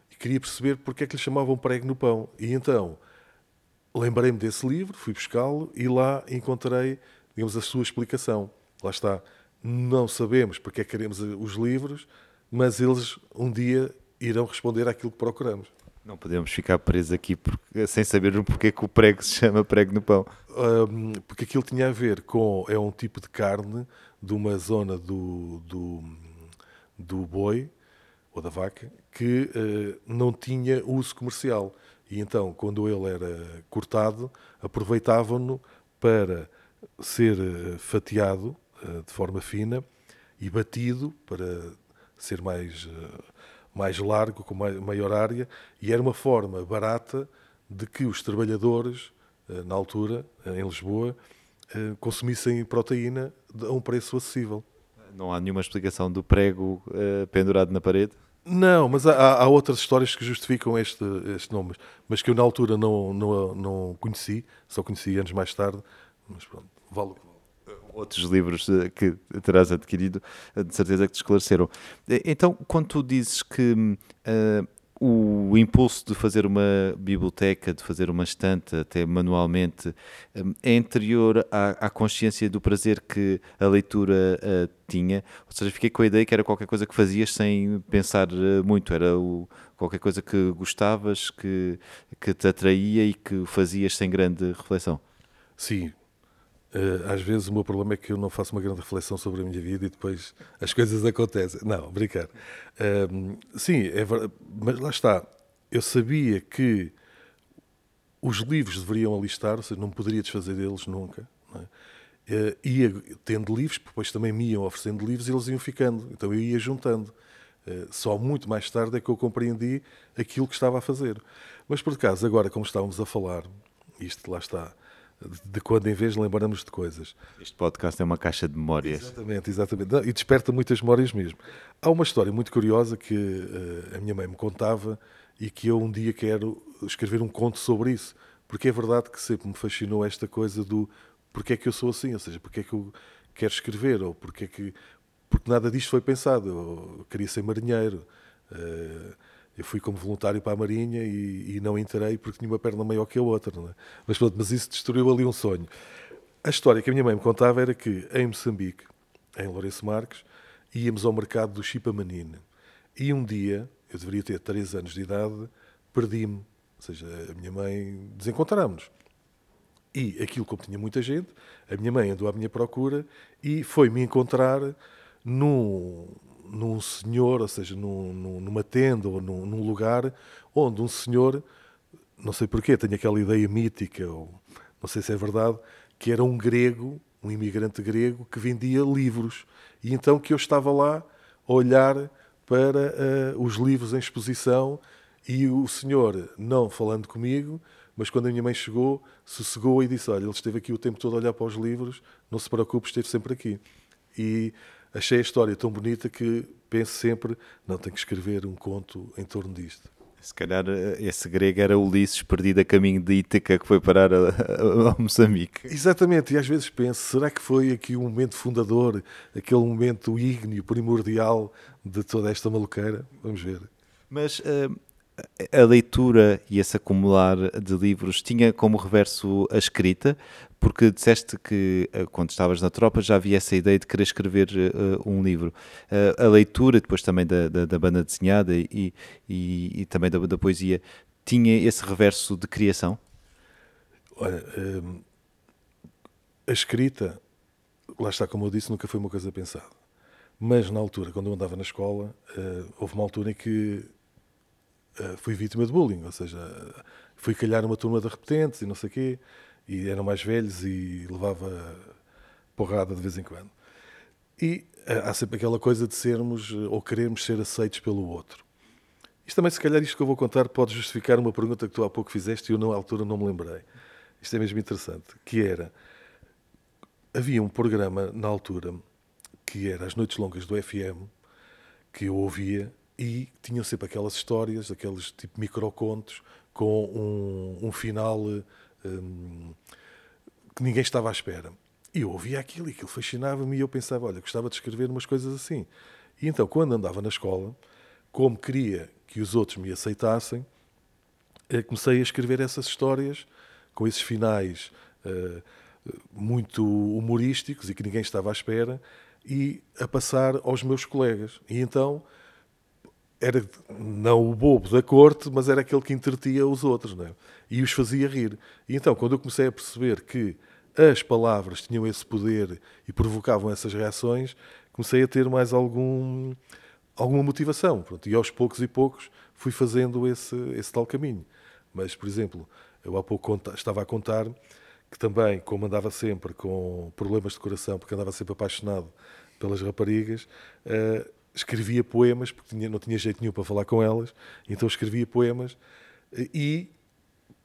E queria perceber porque é que lhe chamavam prego no pão. E então, lembrei-me desse livro, fui buscá-lo e lá encontrei, digamos, a sua explicação. Lá está. Não sabemos porque é que queremos os livros, mas eles um dia irão responder àquilo que procuramos. Não podemos ficar presos aqui porque, sem saber porque que o prego se chama prego no pão. Um, porque aquilo tinha a ver com. É um tipo de carne de uma zona do, do, do boi ou da vaca que uh, não tinha uso comercial. E então, quando ele era cortado, aproveitavam-no para ser uh, fatiado uh, de forma fina e batido para ser mais mais largo, com maior área, e era uma forma barata de que os trabalhadores, eh, na altura, eh, em Lisboa, eh, consumissem proteína a um preço acessível. Não há nenhuma explicação do prego pendurado na parede? Não, mas há, há, outras histórias que justificam este, este nome, mas que eu na altura não, não, não conheci, só conheci anos mais tarde, mas pronto, vale outros livros eh, que terás adquirido, eh, de certeza que te esclareceram. Então, quando tu dizes que uh, o impulso de fazer uma biblioteca, de fazer uma estante, até manualmente, é anterior à, à, consciência do prazer que a leitura uh, tinha? Ou seja, fiquei com a ideia que era qualquer coisa que fazias sem pensar muito, era o, qualquer coisa que gostavas, que, que te atraía e que fazias sem grande reflexão. Sim, Uh, às vezes o meu problema é que eu não faço uma grande reflexão sobre a minha vida e depois as coisas acontecem. Não, brincar. Uh, sim, é verdade, mas lá está. Eu sabia que os livros deveriam alistar, ou seja, não poderia desfazer deles nunca. É? ia tendo livros, depois também me iam oferecendo livros e eles iam ficando. Então eu ia juntando. Só muito mais tarde é que eu compreendi aquilo que estava a fazer. Mas por acaso, agora, como estávamos a falar, isto lá está de quando em vez lembramos de coisas. Este podcast é uma caixa de memórias. Exatamente, exatamente. E desperta muitas memórias mesmo. Há uma história muito curiosa que uh, a minha mãe me contava e que eu um dia quero escrever um conto sobre isso, porque é verdade que sempre me fascinou esta coisa do porque é que eu sou assim, ou seja, porque é que eu quero escrever, ou porque é que. Porque nada disto foi pensado. Eu queria ser marinheiro. Uh, eu fui como voluntário para a Marinha e, e, não entrei porque tinha uma perna maior que a outra. É? Mas pronto, mas isso destruiu ali um sonho. A história que a minha mãe me contava era que em Moçambique, em Lourenço Marques, íamos ao mercado do Chipamanine. E um dia, eu deveria ter 3 anos de idade, perdi-me. Ou seja, a minha mãe desencontramos-nos. E aquilo, como tinha muita gente, a minha mãe andou à minha procura e foi-me encontrar num, num senhor, ou seja, num, numa tenda ou num, num, lugar onde um senhor, não sei porquê, tenho aquela ideia mítica, ou não sei se é verdade, que era um grego, um imigrante grego, que vendia livros. E então que eu estava lá a olhar para uh, os livros em exposição e o senhor, não falando comigo, mas quando a minha mãe chegou, sossegou e disse: Olha, ele esteve aqui o tempo todo a olhar para os livros, não se preocupe, esteve sempre aqui. E achei a história tão bonita que penso sempre: não, tenho que escrever um conto em torno disto. Se calhar eh, esse grego era Ulisses perdido a caminho de Ítaca que foi parar a, a, a, Moçambique. Exatamente, e às vezes penso, será que foi aqui o um momento fundador, aquele momento ígneo, primordial de toda esta maluqueira? Vamos ver. Mas uh, a leitura e esse acumular de livros tinha como reverso a escrita, porque disseste que eh, quando estavas na tropa já havia essa ideia de querer escrever uh, um livro. Uh, a leitura, depois também da, da, da banda desenhada e, e, e também da, da, poesia, tinha esse reverso de criação? Olha, a escrita, lá está, como eu disse, nunca foi uma coisa pensada. Mas na altura, quando eu andava na escola, uh, houve uma altura em que fui vítima de bullying, ou seja, fui calhar uma turma de repetentes e não sei o quê, e eram mais velhos e levava porrada de vez em quando. E uh, há sempre aquela coisa de sermos ou querermos ser aceitos pelo outro. Isto também, se calhar, isto que eu vou contar pode justificar uma pergunta que tu há pouco fizeste e eu, na altura, não me lembrei. Isto é mesmo interessante, que era... Havia um programa, na altura, que era as Noites Longas do FM, que eu ouvia e tinham sempre aquelas histórias, aqueles tipo microcontos com um, um final um, que ninguém estava à espera. E eu ouvia aquilo e aquilo fascinava-me e eu pensava, olha, gostava de escrever umas coisas assim. E então, quando andava na escola, como queria que os outros me aceitassem, eh, comecei a escrever essas histórias com esses finais uh, muito humorísticos e que ninguém estava à espera e a passar aos meus colegas. E então era não o bobo da corte, mas era aquele que entretia os outros, é? E os fazia rir. E então, quando eu comecei a perceber que as palavras tinham esse poder e provocavam essas reações, comecei a ter mais algum alguma motivação. Pronto. E aos poucos e poucos fui fazendo esse, esse tal caminho. Mas, por exemplo, eu há pouco estava a contar que também, como andava sempre com problemas de coração, porque andava sempre apaixonado pelas raparigas, uh, escrevia poemas, porque tinha, não tinha jeito nenhum para falar com elas, então escrevia poemas e,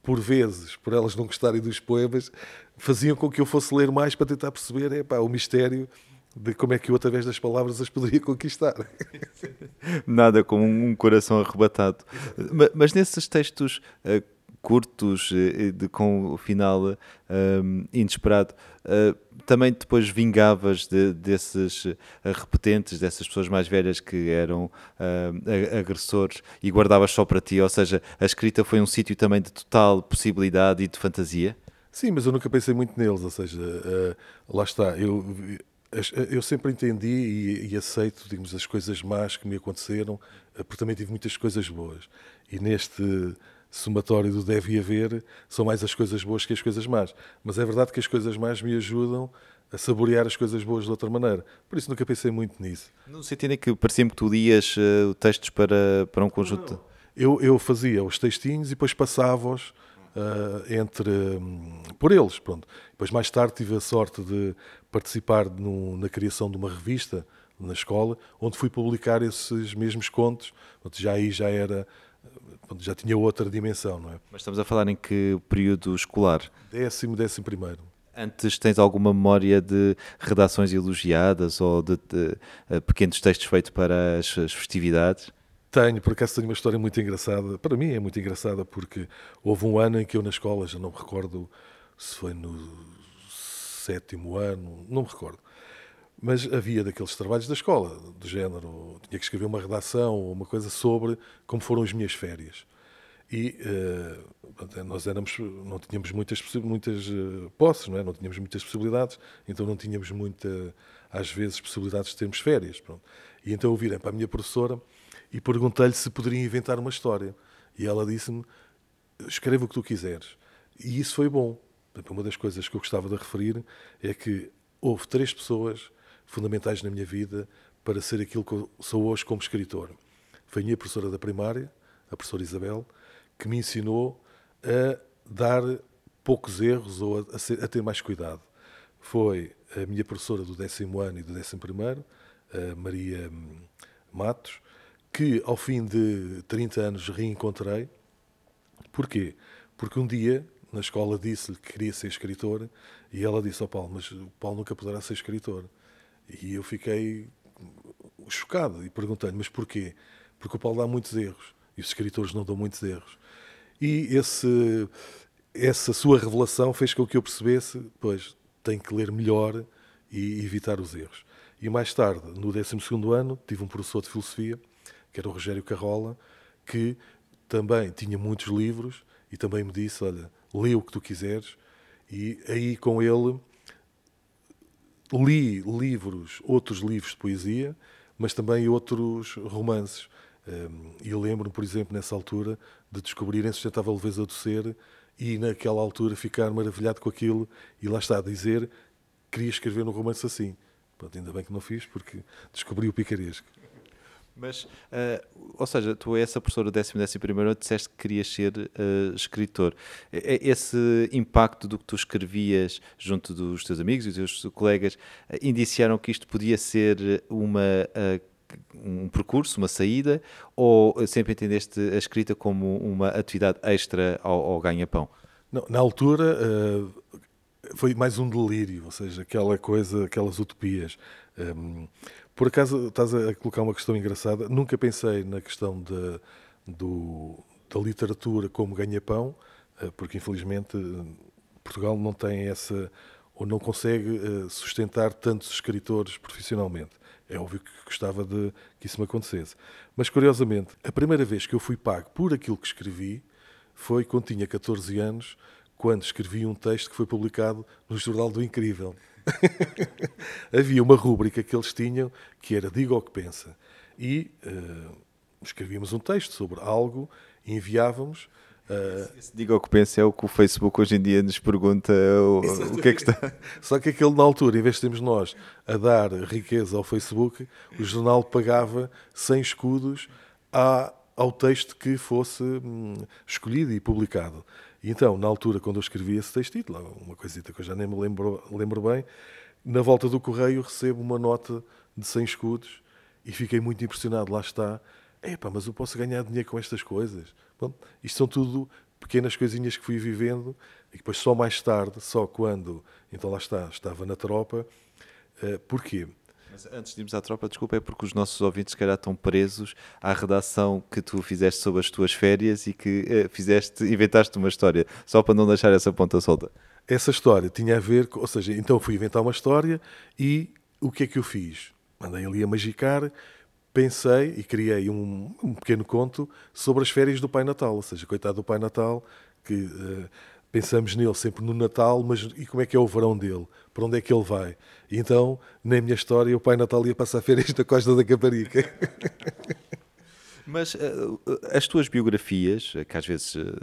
por vezes, por elas não gostarem dos poemas, faziam com que eu fosse ler mais para tentar perceber epá, o mistério de como é que eu, através das palavras, as poderia conquistar. Nada como um coração arrebatado. Mas nesses textos uh, curtos, uh, de, com o final uh, inesperado, também depois vingavas de, desses repetentes, dessas pessoas mais velhas que eram agressores e guardavas só para ti? Ou seja, a escrita foi um sítio também de total possibilidade e de fantasia? Sim, mas eu nunca pensei muito neles, ou seja, lá está, eu eu sempre entendi e, e, aceito, digamos, as coisas más que me aconteceram, eh, porque também tive muitas coisas boas. E neste somatório do deve haver, são mais as coisas boas que as coisas más. Mas é verdade que as coisas más me ajudam a saborear as coisas boas de outra maneira. Por isso nunca pensei muito nisso. No sentido em que parecia-me que tu lias uh, textos para, para um conjunto... Não, Eu, eu fazia os textinhos e depois passava-os uh, entre... Um, por eles, pronto. Depois mais tarde tive a sorte de participar no, na criação de uma revista na escola, onde fui publicar esses mesmos contos. Já aí já era já tinha outra dimensão, não é? Mas estamos a falar em que período escolar? Décimo, décimo primeiro. Antes tens alguma memória de redações elogiadas ou de, de, eh, pequenos textos feitos para as, as, festividades? Tenho, por acaso tenho uma história muito engraçada. Para mim é muito engraçada porque houve um ano em que eu na escola, já não me recordo se foi no sétimo ano, não me recordo. Mas havia daqueles trabalhos da escola, do género, tinha que escrever uma redação ou uma coisa sobre como foram as minhas férias. E uh, nós éramos, não tínhamos muitas, muitas uh, posses, não, é? não tínhamos muitas possibilidades, então não tínhamos muita, às vezes, possibilidades de termos férias. Pronto. E então eu virei para a minha professora e perguntei-lhe se poderia inventar uma história. E ela disse-me: escreva o que tu quiseres. E isso foi bom. Uma das coisas que eu gostava de referir é que houve três pessoas fundamentais na minha vida para ser aquilo que eu sou hoje como escritor. Foi a minha professora da primária, a professora Isabel, que me ensinou a dar poucos erros ou a, ser, a ter mais cuidado. Foi a minha professora do décimo ano e do décimo primeiro, Maria Matos, que ao fim de 30 anos reencontrei. Porquê? Porque um dia na escola disse-lhe que queria ser escritor e ela disse ao Paulo, mas o Paulo nunca poderá ser escritor. E eu fiquei chocado e perguntei-lhe, mas porquê? Porque o Paulo dá muitos erros e os escritores não dão muitos erros. E esse, essa sua revelação fez com que eu percebesse, pois, tenho que ler melhor e evitar os erros. E mais tarde, no 12 ano, tive um professor de filosofia, que era o Rogério Carrola, que também tinha muitos livros e também me disse, olha, lê o que tu quiseres. E aí com ele li livros, outros livros de poesia, mas também outros romances. E eu lembro-me, por exemplo, nessa altura, de descobrir Insustentável Leveza do Ser e naquela altura ficar maravilhado com aquilo e lá está a dizer queria escrever um romance assim. Pronto, ainda bem que não fiz porque descobri o picaresco. Mas, uh, ou seja, tu é essa professora do décimo, décimo primeiro disseste que querias ser uh, escritor. Esse impacto do que tu escrevias junto dos teus amigos e dos teus colegas uh, indiciaram que isto podia ser uma um percurso, uma saída, ou sempre entendeste a escrita como uma atividade extra ao, ao ganha-pão? Na altura foi mais um delírio, ou seja, aquela coisa, aquelas utopias. Um, por acaso estás a colocar uma questão engraçada. Nunca pensei na questão de, do, da literatura como ganha-pão, eh, porque infelizmente Portugal não tem essa ou não consegue eh, sustentar tantos escritores profissionalmente. É óbvio que gostava de que isso me acontecesse. Mas curiosamente, a primeira vez que eu fui pago por aquilo que escrevi foi quando tinha 14 anos, quando escrevi um texto que foi publicado no Jornal do Incrível. havia uma rúbrica que eles tinham que era Diga o que pensa. E uh, escrevíamos um texto sobre algo enviávamos. Uh, Diga o que pensa é o que o Facebook hoje em dia nos pergunta o, o que é que está. Só que aquele na altura, em vez de termos nós a dar riqueza ao Facebook, o jornal pagava 100 escudos à, ao texto que fosse hum, escolhido e publicado. E então, na altura, quando eu escrevi esse textito, uma coisita que eu já nem me lembro, lembro bem, na volta do correio recebo uma nota de 100 escudos e fiquei muito impressionado. Lá está. Epá, mas eu posso ganhar dinheiro com estas coisas. Bom, isto são tudo pequenas coisinhas que fui vivendo e depois só mais tarde, só quando, então lá está, estava na tropa. Uh, porquê? Mas antes de irmos à tropa, desculpa, é porque os nossos ouvintes, se calhar, estão presos à redação que tu fizeste sobre as tuas férias e que eh, fizeste, inventaste uma história, só para não deixar essa ponta solta. Essa história tinha a ver, ou seja, então fui inventar uma história e o que é que eu fiz? Andei ali a magicar, pensei e criei um, um pequeno conto sobre as férias do Pai Natal, ou seja, coitado do Pai Natal, que uh, pensamos nele sempre no Natal, mas e como é que é o verão dele? Para onde é que ele vai? E então, na minha história, o Pai Natal ia passar férias na Costa da Caparica. Mas uh, as tuas biografias, que às vezes uh,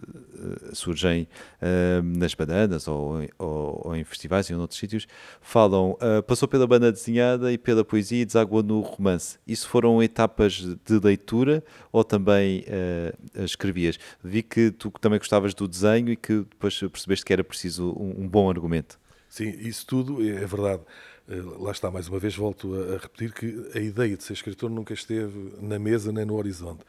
surgem uh, nas bananas ou, ou, ou, em festivais e em outros sítios, falam, passou pela banda desenhada e pela poesia e desaguou no romance. Isso foram etapas de leitura ou também escrevias? Vi que tu também gostavas do desenho e que depois percebeste que era preciso um, um bom argumento. Sim, isso tudo é verdade. Eh, lá está, mais uma vez, volto a, repetir que a ideia de ser escritor nunca esteve na mesa nem no horizonte.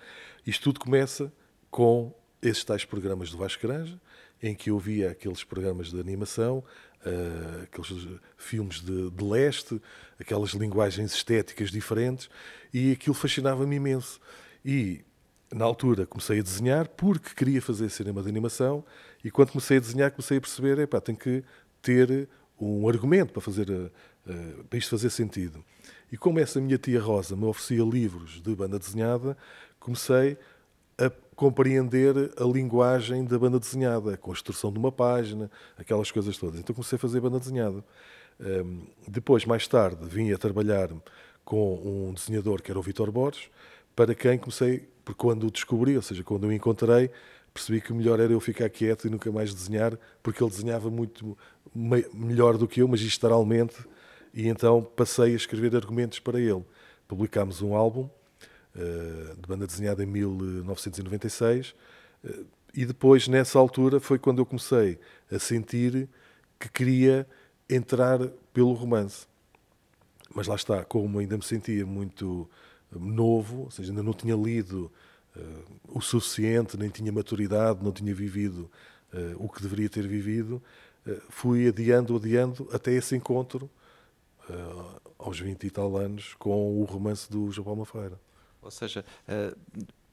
Isto tudo começa com esses tais programas do Vasco Granja, em que eu via aqueles programas de animação, uh, aqueles filmes de, de, leste, aquelas linguagens estéticas diferentes, e aquilo fascinava-me imenso. E, na altura, comecei a desenhar porque queria fazer cinema de animação, e quando comecei a desenhar, comecei a perceber, epá, tenho que ter um argumento para fazer uh, para isto fazer sentido. E como essa minha tia Rosa me oferecia livros de banda desenhada, comecei a compreender a linguagem da banda desenhada, a construção de uma página, aquelas coisas todas. Então comecei a fazer banda desenhada. depois, mais tarde, vim a trabalhar com um desenhador que era o Vitor Borges, para quem comecei, porque quando o descobri, ou seja, quando o encontrei, percebi que o melhor era eu ficar quieto e nunca mais desenhar, porque ele desenhava muito melhor do que eu, magistralmente, e então passei a escrever argumentos para ele. Publicámos um álbum uh, de banda desenhada em 1996, uh, e depois, nessa altura, foi quando eu comecei a sentir que queria entrar pelo romance. Mas lá está, como ainda me sentia muito novo, ou seja, ainda não tinha lido uh, o suficiente, nem tinha maturidade, não tinha vivido uh, o que deveria ter vivido, uh, fui adiando, adiando, até esse encontro, aos 20 e tal anos, com o romance do João Palma. Ou seja,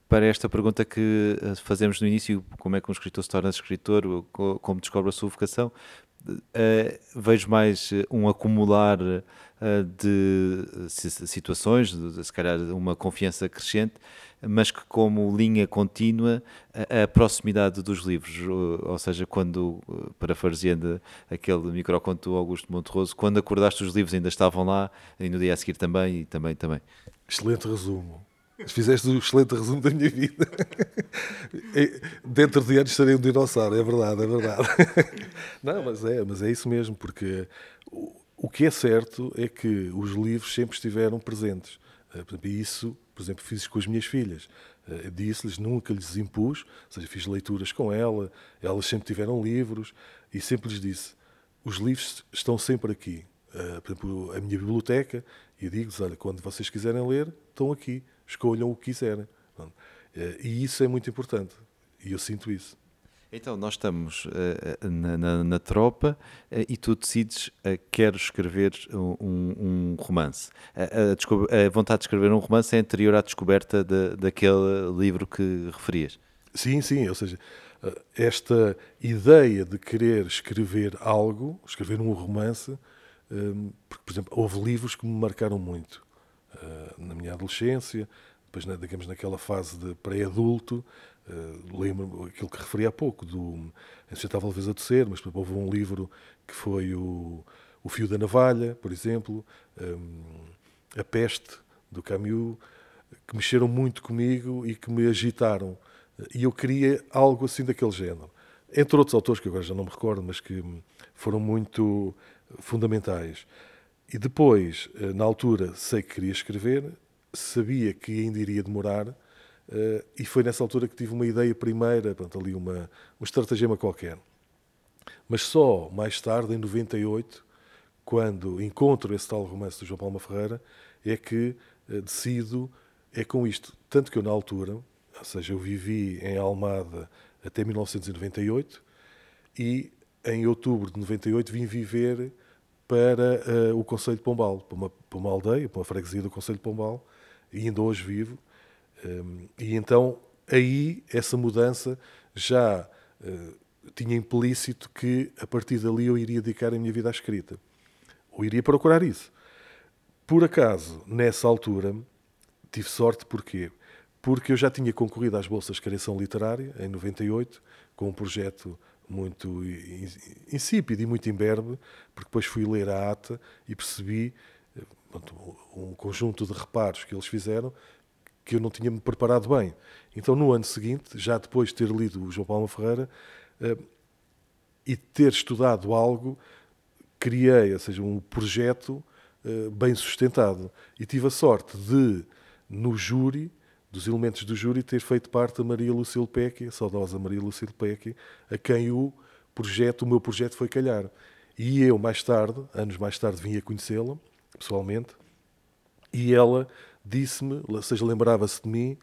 para esta pergunta que fazemos no início, como é que um escritor se torna escritor, como descobre a sua vocação, vejo mais um acumular de situações, se calhar uma confiança crescente, mas que como linha contínua a, a proximidade dos livros, ou, seja, quando, parafraseando aquele microconto Augusto Monterroso, quando acordaste os livros ainda estavam lá, e no dia a seguir também, e também, também. Excelente resumo. Fizeste um excelente resumo da minha vida. Dentro de anos serei um dinossauro, é verdade, é verdade. Não, mas é, mas é isso mesmo, porque o que é certo é que os livros sempre estiveram presentes. Eh, e isso, por exemplo, fiz com as minhas filhas. Eh, disse-lhes, nunca lhes impus, ou seja, fiz leituras com ela, elas sempre tiveram livros e sempre lhes disse: os livros estão sempre aqui. Eh, por exemplo, a minha biblioteca, e digo-lhes: olha, quando vocês quiserem ler, estão aqui, escolham o que quiserem. E isso é muito importante. E eu sinto isso. Então, nós estamos uh, na, na, na, tropa uh, e tu decides uh, quero escrever um, um romance. A, vontade de escrever um romance é anterior à descoberta de, daquele livro que referias. Sim, sim. Ou seja, esta ideia de querer escrever algo, escrever um romance, porque, por exemplo, houve livros que me marcaram muito na minha adolescência, depois, digamos, naquela fase de pré-adulto, Uh, lembro aquilo que referi há pouco, do, já estava talvez a toser, mas houve um livro que foi o, o Fio da Navalha, por exemplo, um, A Peste, do Camus, que mexeram muito comigo e que me agitaram. E eu queria algo assim daquele género. Entre outros autores que agora já não me recordo, mas que foram muito fundamentais. E depois, eh, na altura, sei que queria escrever, sabia que ainda iria demorar, Uh, e foi nessa altura que tive uma ideia primeira, pronto, ali uma, uma estratagema qualquer. Mas só mais tarde, em 98, quando encontro esse tal romance do João Palma Ferreira, é que uh, decido, é com isto. Tanto que eu, na altura, ou seja, eu vivi em Almada até 1998 e em outubro de 98 vim viver para uh, o Conselho de Pombal, para uma, para uma aldeia, para uma freguesia do Conselho de Pombal, e ainda hoje vivo um, e então aí essa mudança já uh, tinha implícito que a partir dali eu iria dedicar a minha vida à escrita. Ou iria procurar isso. Por acaso, nessa altura, tive sorte porquê? Porque eu já tinha concorrido às bolsas de criação literária, em 98, com um projeto muito insípido e muito imberbe, porque depois fui ler a ata e percebi eh, um conjunto de reparos que eles fizeram que eu não tinha me preparado bem. Então, no ano seguinte, já depois de ter lido o João Palma Ferreira uh, e ter estudado algo, criei, ou seja, um projeto uh, bem sustentado. E tive a sorte de, no júri, dos elementos do júri, ter feito parte da Maria Lucille Peck, a saudosa Maria Lucille Peck, a quem o projeto, o meu projeto foi calhar. E eu, mais tarde, anos mais tarde, vim a conhecê-la, pessoalmente, e ela disse-me, ou seja, lembrava-se de mim,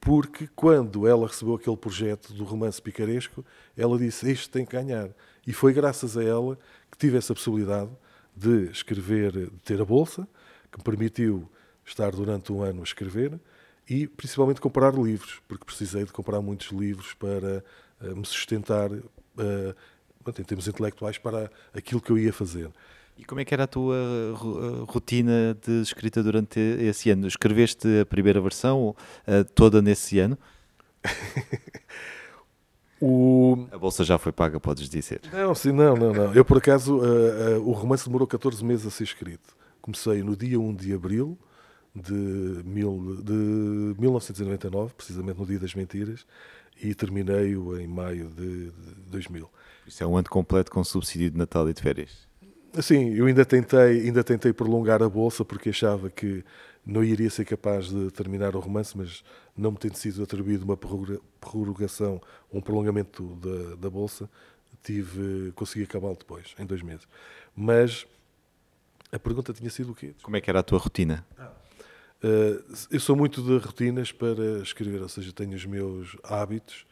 porque quando ela recebeu aquele projeto do romance picaresco, ela disse: Este tem que ganhar. E foi graças a ela que tive essa possibilidade de escrever, de ter a bolsa, que me permitiu estar durante um ano a escrever e principalmente comprar livros, porque precisei de comprar muitos livros para uh, me sustentar uh, em termos intelectuais para aquilo que eu ia fazer. E como é que era a tua eh, rotina de escrita durante esse ano? Escreveste a primeira versão uh, toda nesse ano? o... A bolsa já foi paga, podes dizer. Não, sim, não, não, não. Eu, por acaso, uh, uh, o romance demorou 14 meses a ser escrito. Comecei no dia 1 de abril de, mil, de 1999, precisamente no Dia das Mentiras, e terminei-o em maio de, de 2000. Isso é um ano completo com subsídio de Natal e de férias. Sim, eu ainda tentei, ainda tentei prolongar a bolsa porque achava que não iria ser capaz de terminar o romance, mas não me tendo sido atribuído uma prorrogação, um prolongamento da, da bolsa, tive, consegui acabá-lo depois, em dois meses. Mas a pergunta tinha sido o quê? Como é que era a tua rotina? Ah. Uh, eu sou muito de rotinas para escrever, ou seja, tenho os meus hábitos,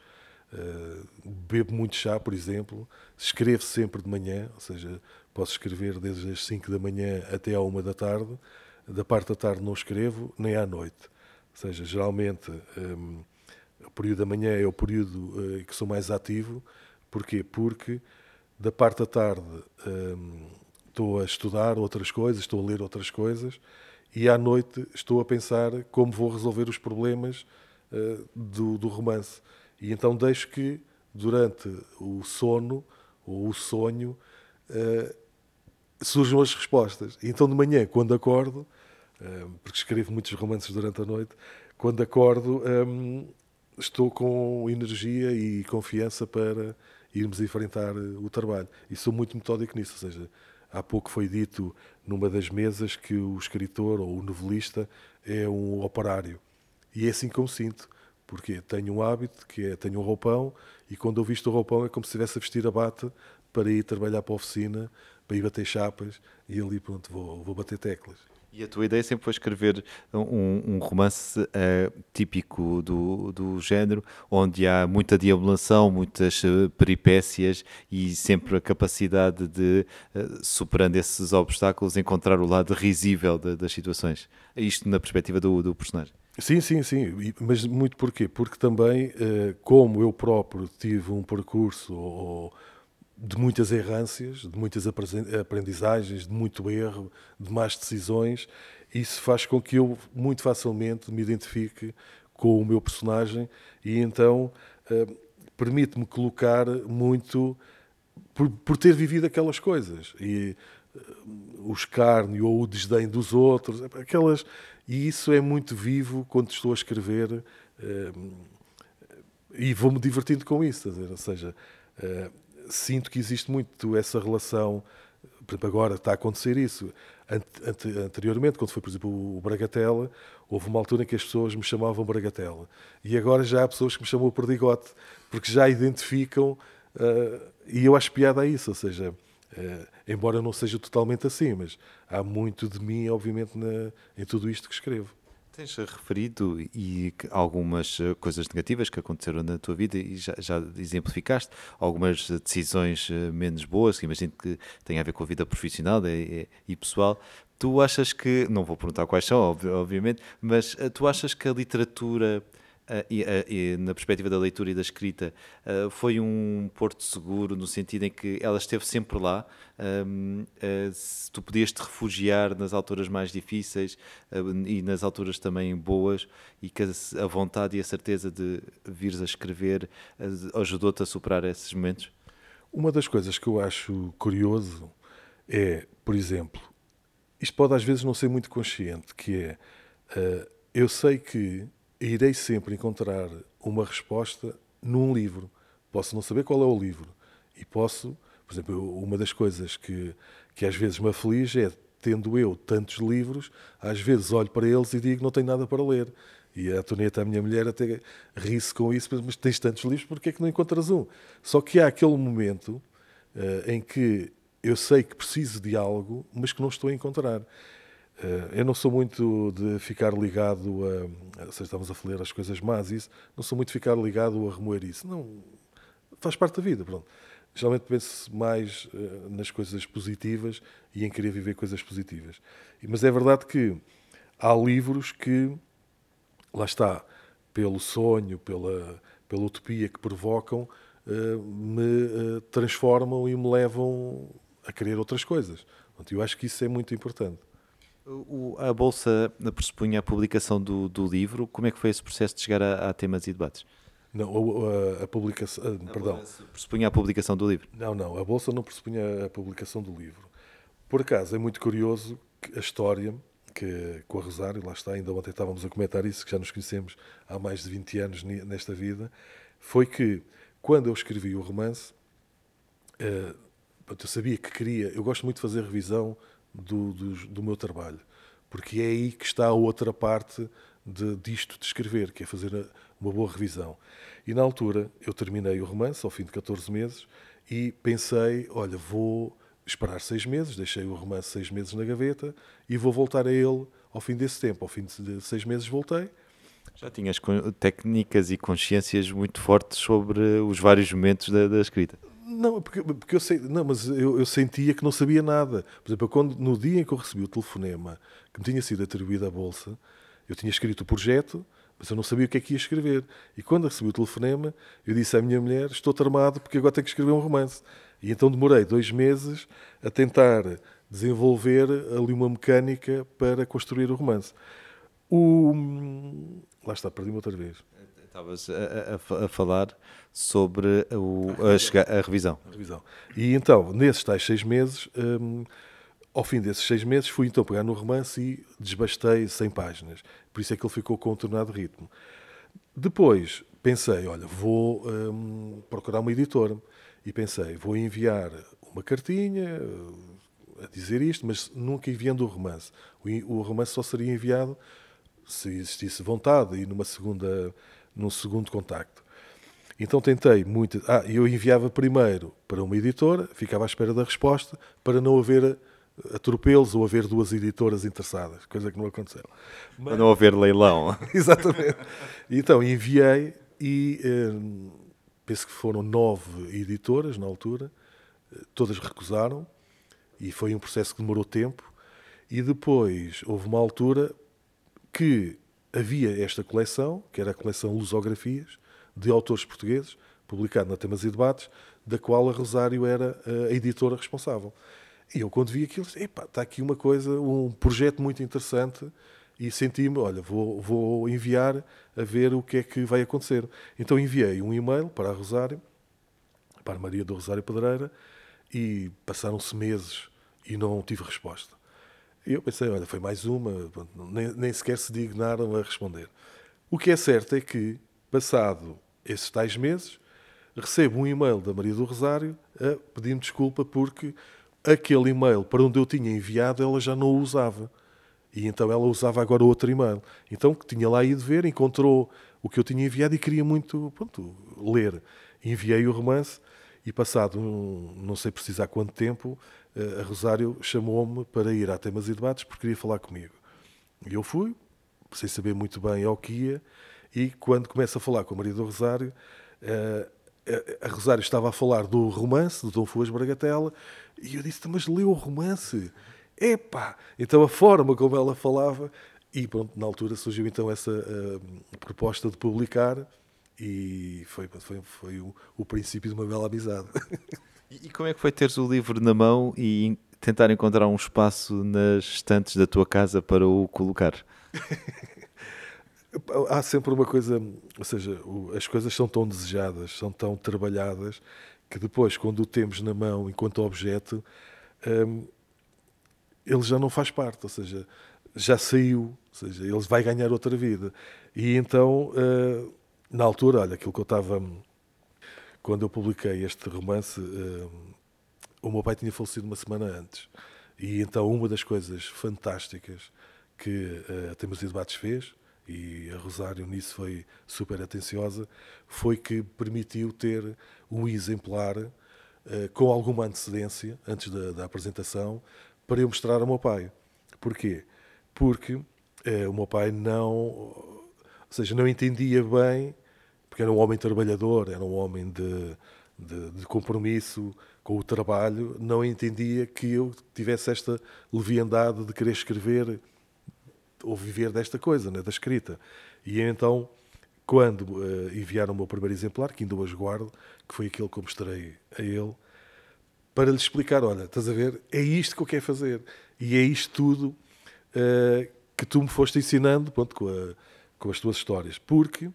uh, bebo muito chá, por exemplo, escrevo sempre de manhã, ou seja, Posso escrever desde as 5 da manhã até à 1 da tarde. Da parte da tarde não escrevo, nem à noite. Ou seja, geralmente um, o período da manhã é o período uh, que sou mais ativo. Porquê? Porque da parte da tarde um, estou a estudar outras coisas, estou a ler outras coisas e à noite estou a pensar como vou resolver os problemas uh, do, do romance. E então deixo que durante o sono ou o sonho uh, surjam as respostas. Então de manhã, quando acordo, eh, porque escrevo muitos romances durante a noite, quando acordo eh, estou com energia e confiança para irmos enfrentar o trabalho. E sou muito metódico nisso, ou seja, há pouco foi dito numa das mesas que o escritor ou o novelista é um operário. E é assim que eu me sinto, porque tenho um hábito, que é tenho um roupão, e quando eu visto o roupão é como se estivesse a vestir a bata para ir trabalhar para a oficina para ir bater chapas e ali pronto, vou, vou bater teclas. E a tua ideia sempre foi escrever um, um romance uh, típico do, do género, onde há muita deambulação, muitas uh, peripécias e sempre a capacidade de, uh, superando esses obstáculos, encontrar o lado risível de, das situações. Isto na perspectiva do, do personagem. Sim, sim, sim. Mas muito porquê? Porque também, como eu próprio tive um percurso ou de muitas errâncias, de muitas aprendizagens, de muito erro, de más decisões. Isso faz com que eu muito facilmente me identifique com o meu personagem e então uh, permite-me colocar muito por, por, ter vivido aquelas coisas e uh, o escárnio ou o desdém dos outros, aquelas e isso é muito vivo quando estou a escrever uh, e vou-me divertindo com isso, ou seja, sinto que existe muito essa relação. Por exemplo, agora está a acontecer isso. Anteriormente, quando foi, por exemplo, o Bragatela, houve uma altura em que as pessoas me chamavam Bragatela. E agora já há pessoas que me chamam Perdigote, porque já identificam. Uh, e eu acho piada a isso, ou seja, uh, embora não seja totalmente assim, mas há muito de mim, obviamente, na, em tudo isto que escrevo. Tens referido e algumas eh, coisas negativas que aconteceram na tua vida e já, já exemplificaste algumas decisões eh, menos boas, que imagino que têm a ver com a vida profissional e, e pessoal. Tu achas que, não vou perguntar quais são, obviamente, mas eh, tu achas que a literatura e, uh, e, na perspectiva da leitura e da escrita, uh, foi um porto seguro no sentido em que ela esteve sempre lá. Um, tu podias te refugiar nas alturas mais difíceis e nas alturas também boas, e que a, vontade e a certeza de vires a escrever ajudou-te a superar esses momentos? Uma das coisas que eu acho curioso é, por exemplo, isto pode às vezes não ser muito consciente, que é eu sei que irei sempre encontrar uma resposta num livro. Posso não saber qual é o livro e posso, por exemplo, uma das coisas que, que às vezes me aflige é, tendo eu tantos livros, às vezes olho para eles e digo não tenho nada para ler. E a Antonieta, a minha mulher, até ri-se com isso, mas tens tantos livros, porque é que não encontras um? Só que há aquele momento uh, em que eu sei que preciso de algo, mas que não estou a encontrar. Eh, eu não sou muito de ficar ligado a. Se estamos a falar as coisas más, isso. Não sou muito de ficar ligado a remoer isso. Não. Faz parte da vida, pronto. Geralmente penso mais uh, nas coisas positivas e em querer viver coisas positivas. Mas é verdade que há livros que, lá está, pelo sonho, pela, pela utopia que provocam, uh, me transformam e me levam a querer outras coisas. Eu acho que isso é muito importante. O, a Bolsa pressupunha a publicação do, do, livro. Como é que foi esse processo de chegar a, a temas e debates? Não, a, a publicação. A perdão. Pressupunha a publicação do livro? Não, não. A Bolsa não pressupunha a publicação do livro. Por acaso, é muito curioso a história que, com a Rosário, lá está, ainda ontem estávamos a comentar isso, que já nos conhecemos há mais de 20 anos nesta vida, foi que quando eu escrevi o romance, uh, eu sabia que queria, eu gosto muito de fazer revisão do, do, do, meu trabalho, porque é aí que está a outra parte de, disto de escrever, que é fazer uma boa revisão. E na altura eu terminei o romance, ao fim de 14 meses, e pensei, olha, vou esperar seis meses, deixei o romance seis meses na gaveta e vou voltar a ele ao fim desse tempo. Ao fim de seis meses voltei. Já tinhas técnicas e consciências muito fortes sobre os vários momentos da, da escrita. Não, porque, porque eu sei, não, mas eu, eu, sentia que não sabia nada. Por exemplo, quando, no dia em que eu recebi o telefonema que me tinha sido atribuída a bolsa, eu tinha escrito o projeto, mas eu não sabia o que é que ia escrever. E quando recebi o telefonema, eu disse à minha mulher: Estou tramado porque agora tenho que escrever um romance. E então demorei dois meses a tentar desenvolver ali uma mecânica para construir o romance. O... Lá está, perdi-me outra vez. Estavas a, a, a, falar sobre o, a, a, revisão. a, revisão. E então, nesses tais seis meses, hum, ao fim desses seis meses, fui então pegar no romance e desbastei 100 páginas. Por isso é que ele ficou com um determinado ritmo. Depois pensei, olha, vou hum, procurar uma editora e pensei, vou enviar uma cartinha eh, a dizer isto, mas nunca enviando o romance. O, o romance só seria enviado se existisse vontade e numa segunda, num segundo contacto. Então tentei muito. Ah, eu enviava primeiro para uma editora, ficava à espera da resposta, para não haver atropelos ou haver duas editoras interessadas, coisa que não aconteceu. Mas... Para não haver leilão. Exatamente. Então enviei e. Eh, penso que foram nove editoras na altura, todas recusaram, e foi um processo que demorou tempo. E depois houve uma altura que havia esta coleção, que era a coleção Lusografias, de autores portugueses, publicada na Temas e Debates, da qual a Rosário era a editora responsável. E eu, quando vi aquilo, disse, está aqui uma coisa, um projeto muito interessante, e senti-me, olha, vou, vou enviar a ver o que é que vai acontecer. Então enviei um e-mail para a Rosário, para a Maria do Rosário Pedreira, e passaram-se meses e não tive resposta. E eu pensei, olha, foi mais uma, nem, nem sequer se dignaram a responder. O que é certo é que, passado esses tais meses, recebo um e-mail da Maria do Rosário a pedir-me desculpa porque aquele e-mail para onde eu tinha enviado ela já não o usava. E então ela usava agora outro e-mail. Então, tinha lá ido ver, encontrou o que eu tinha enviado e queria muito pronto, ler. Enviei o romance e, passado um, não sei precisar quanto tempo, a Rosário chamou-me para ir a temas e debates porque queria falar comigo. E eu fui, sem saber muito bem ao que ia, e quando começo a falar com o marido do Rosário, eh, a Rosário estava a falar do romance, do Dom Fuas Bragatela, e eu disse: Mas leu o romance? epá! Então a forma como ela falava, e pronto, na altura surgiu então essa uh, proposta de publicar e foi, foi, foi o, o, princípio de uma bela amizade. E como é que foi teres o livro na mão e tentar encontrar um espaço nas estantes da tua casa para o colocar? Há sempre uma coisa, ou seja, as coisas são tão desejadas, são tão trabalhadas, que depois, quando o temos na mão enquanto objeto, hum, ele já não faz parte, ou seja, já saiu, ou seja, ele vai ganhar outra vida. E então, eh, na altura, olha, aquilo que eu estava. Quando eu publiquei este romance, eh, o meu pai tinha falecido uma semana antes. E então, uma das coisas fantásticas que eh, a Temos e Debates fez, e a Rosário nisso foi super atenciosa, foi que permitiu ter um exemplar com alguma antecedência, antes da, da apresentação, para eu mostrar ao meu pai. Porquê? Porque é, o meu pai não, ou seja, não entendia bem, porque era um homem trabalhador, era um homem de, de, de compromisso com o trabalho, não entendia que eu tivesse esta leviandade de querer escrever ou viver desta coisa, né, da escrita. E então, quando uh, enviaram o meu primeiro exemplar, que ainda hoje guardo, que foi aquele que eu mostrei a ele, para lhe explicar: olha, estás a ver, é isto que eu quero fazer e é isto tudo uh, que tu me foste ensinando pronto, com, a, com as tuas histórias. Porque,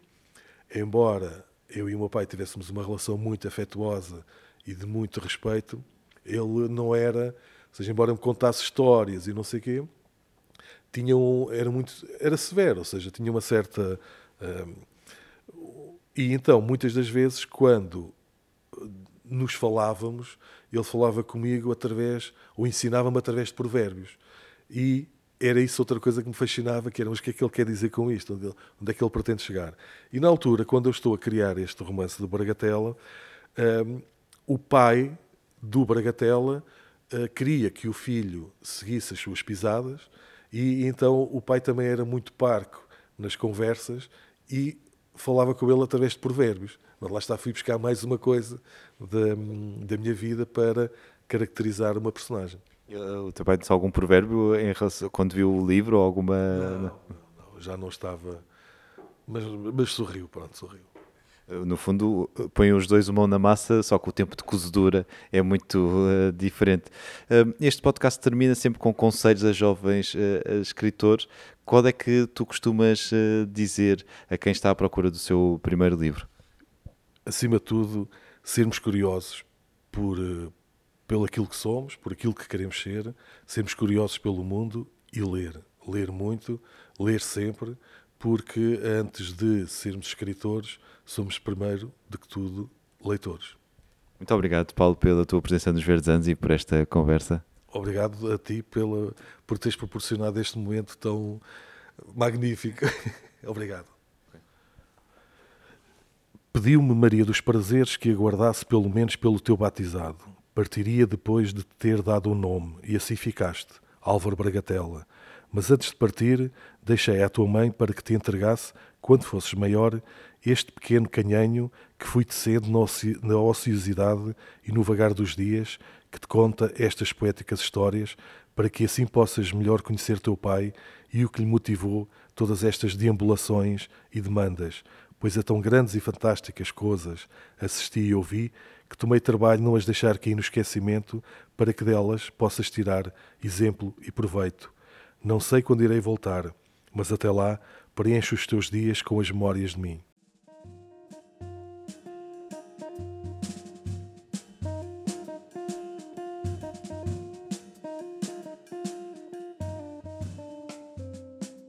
embora eu e o meu pai tivéssemos uma relação muito afetuosa e de muito respeito, ele não era, ou seja, embora me contasse histórias e não sei o quê, tinha um, era muito era severo, ou seja, tinha uma certa hum, e então muitas das vezes quando nos falávamos, ele falava comigo através ou ensinava-me através de provérbios. E era isso outra coisa que me fascinava, que era, mas o que é que ele quer dizer com isto? Onde, ele, onde é que ele pretende chegar? E na altura, quando eu estou a criar este romance do Bragatela, um, o pai do Bragatela uh, queria que o filho seguisse as suas pisadas e então o pai também era muito parco nas conversas e falava com ele através de provérbios. Mas lá está, fui buscar mais uma coisa da, da minha vida para caracterizar uma personagem. O teu pai disse algum provérbio em relação, quando viu o livro ou alguma. Não, não, não, já não estava. Mas, mas sorriu, pronto, sorriu. No fundo, põem os dois mão na massa, só que o tempo de cozedura é muito uh, diferente. Uh, este podcast termina sempre com conselhos a jovens uh, escritores. Qual é que tu costumas dizer a quem está à procura do seu primeiro livro? Acima de tudo, sermos curiosos por, pelo aquilo que somos, por aquilo que queremos ser, sermos curiosos pelo mundo e ler. Ler muito, ler sempre, porque antes de sermos escritores, somos primeiro de que tudo leitores. Muito obrigado, Paulo, pela tua presença nos Verdes Anos e por esta conversa. Obrigado a ti pela, por teres proporcionado este momento tão magnífico. obrigado. Pediu-me Maria dos Prazeres que aguardasse pelo menos pelo teu batizado. Partiria depois de te ter dado o um nome, e assim ficaste, Álvaro Bragatela. Mas antes de partir, deixei à tua mãe para que te entregasse, quando fosses maior, este pequeno canhanho que fui tecendo na ociosidade e no vagar dos dias, que te conta estas poéticas histórias, para que assim possas melhor conhecer teu pai e o que lhe motivou todas estas deambulações e demandas, pois a tão grandes e fantásticas coisas assisti e ouvi que tomei trabalho não as deixar cair no esquecimento para que delas possas tirar exemplo e proveito. Não sei quando irei voltar, mas até lá preencho os teus dias com as memórias de mim.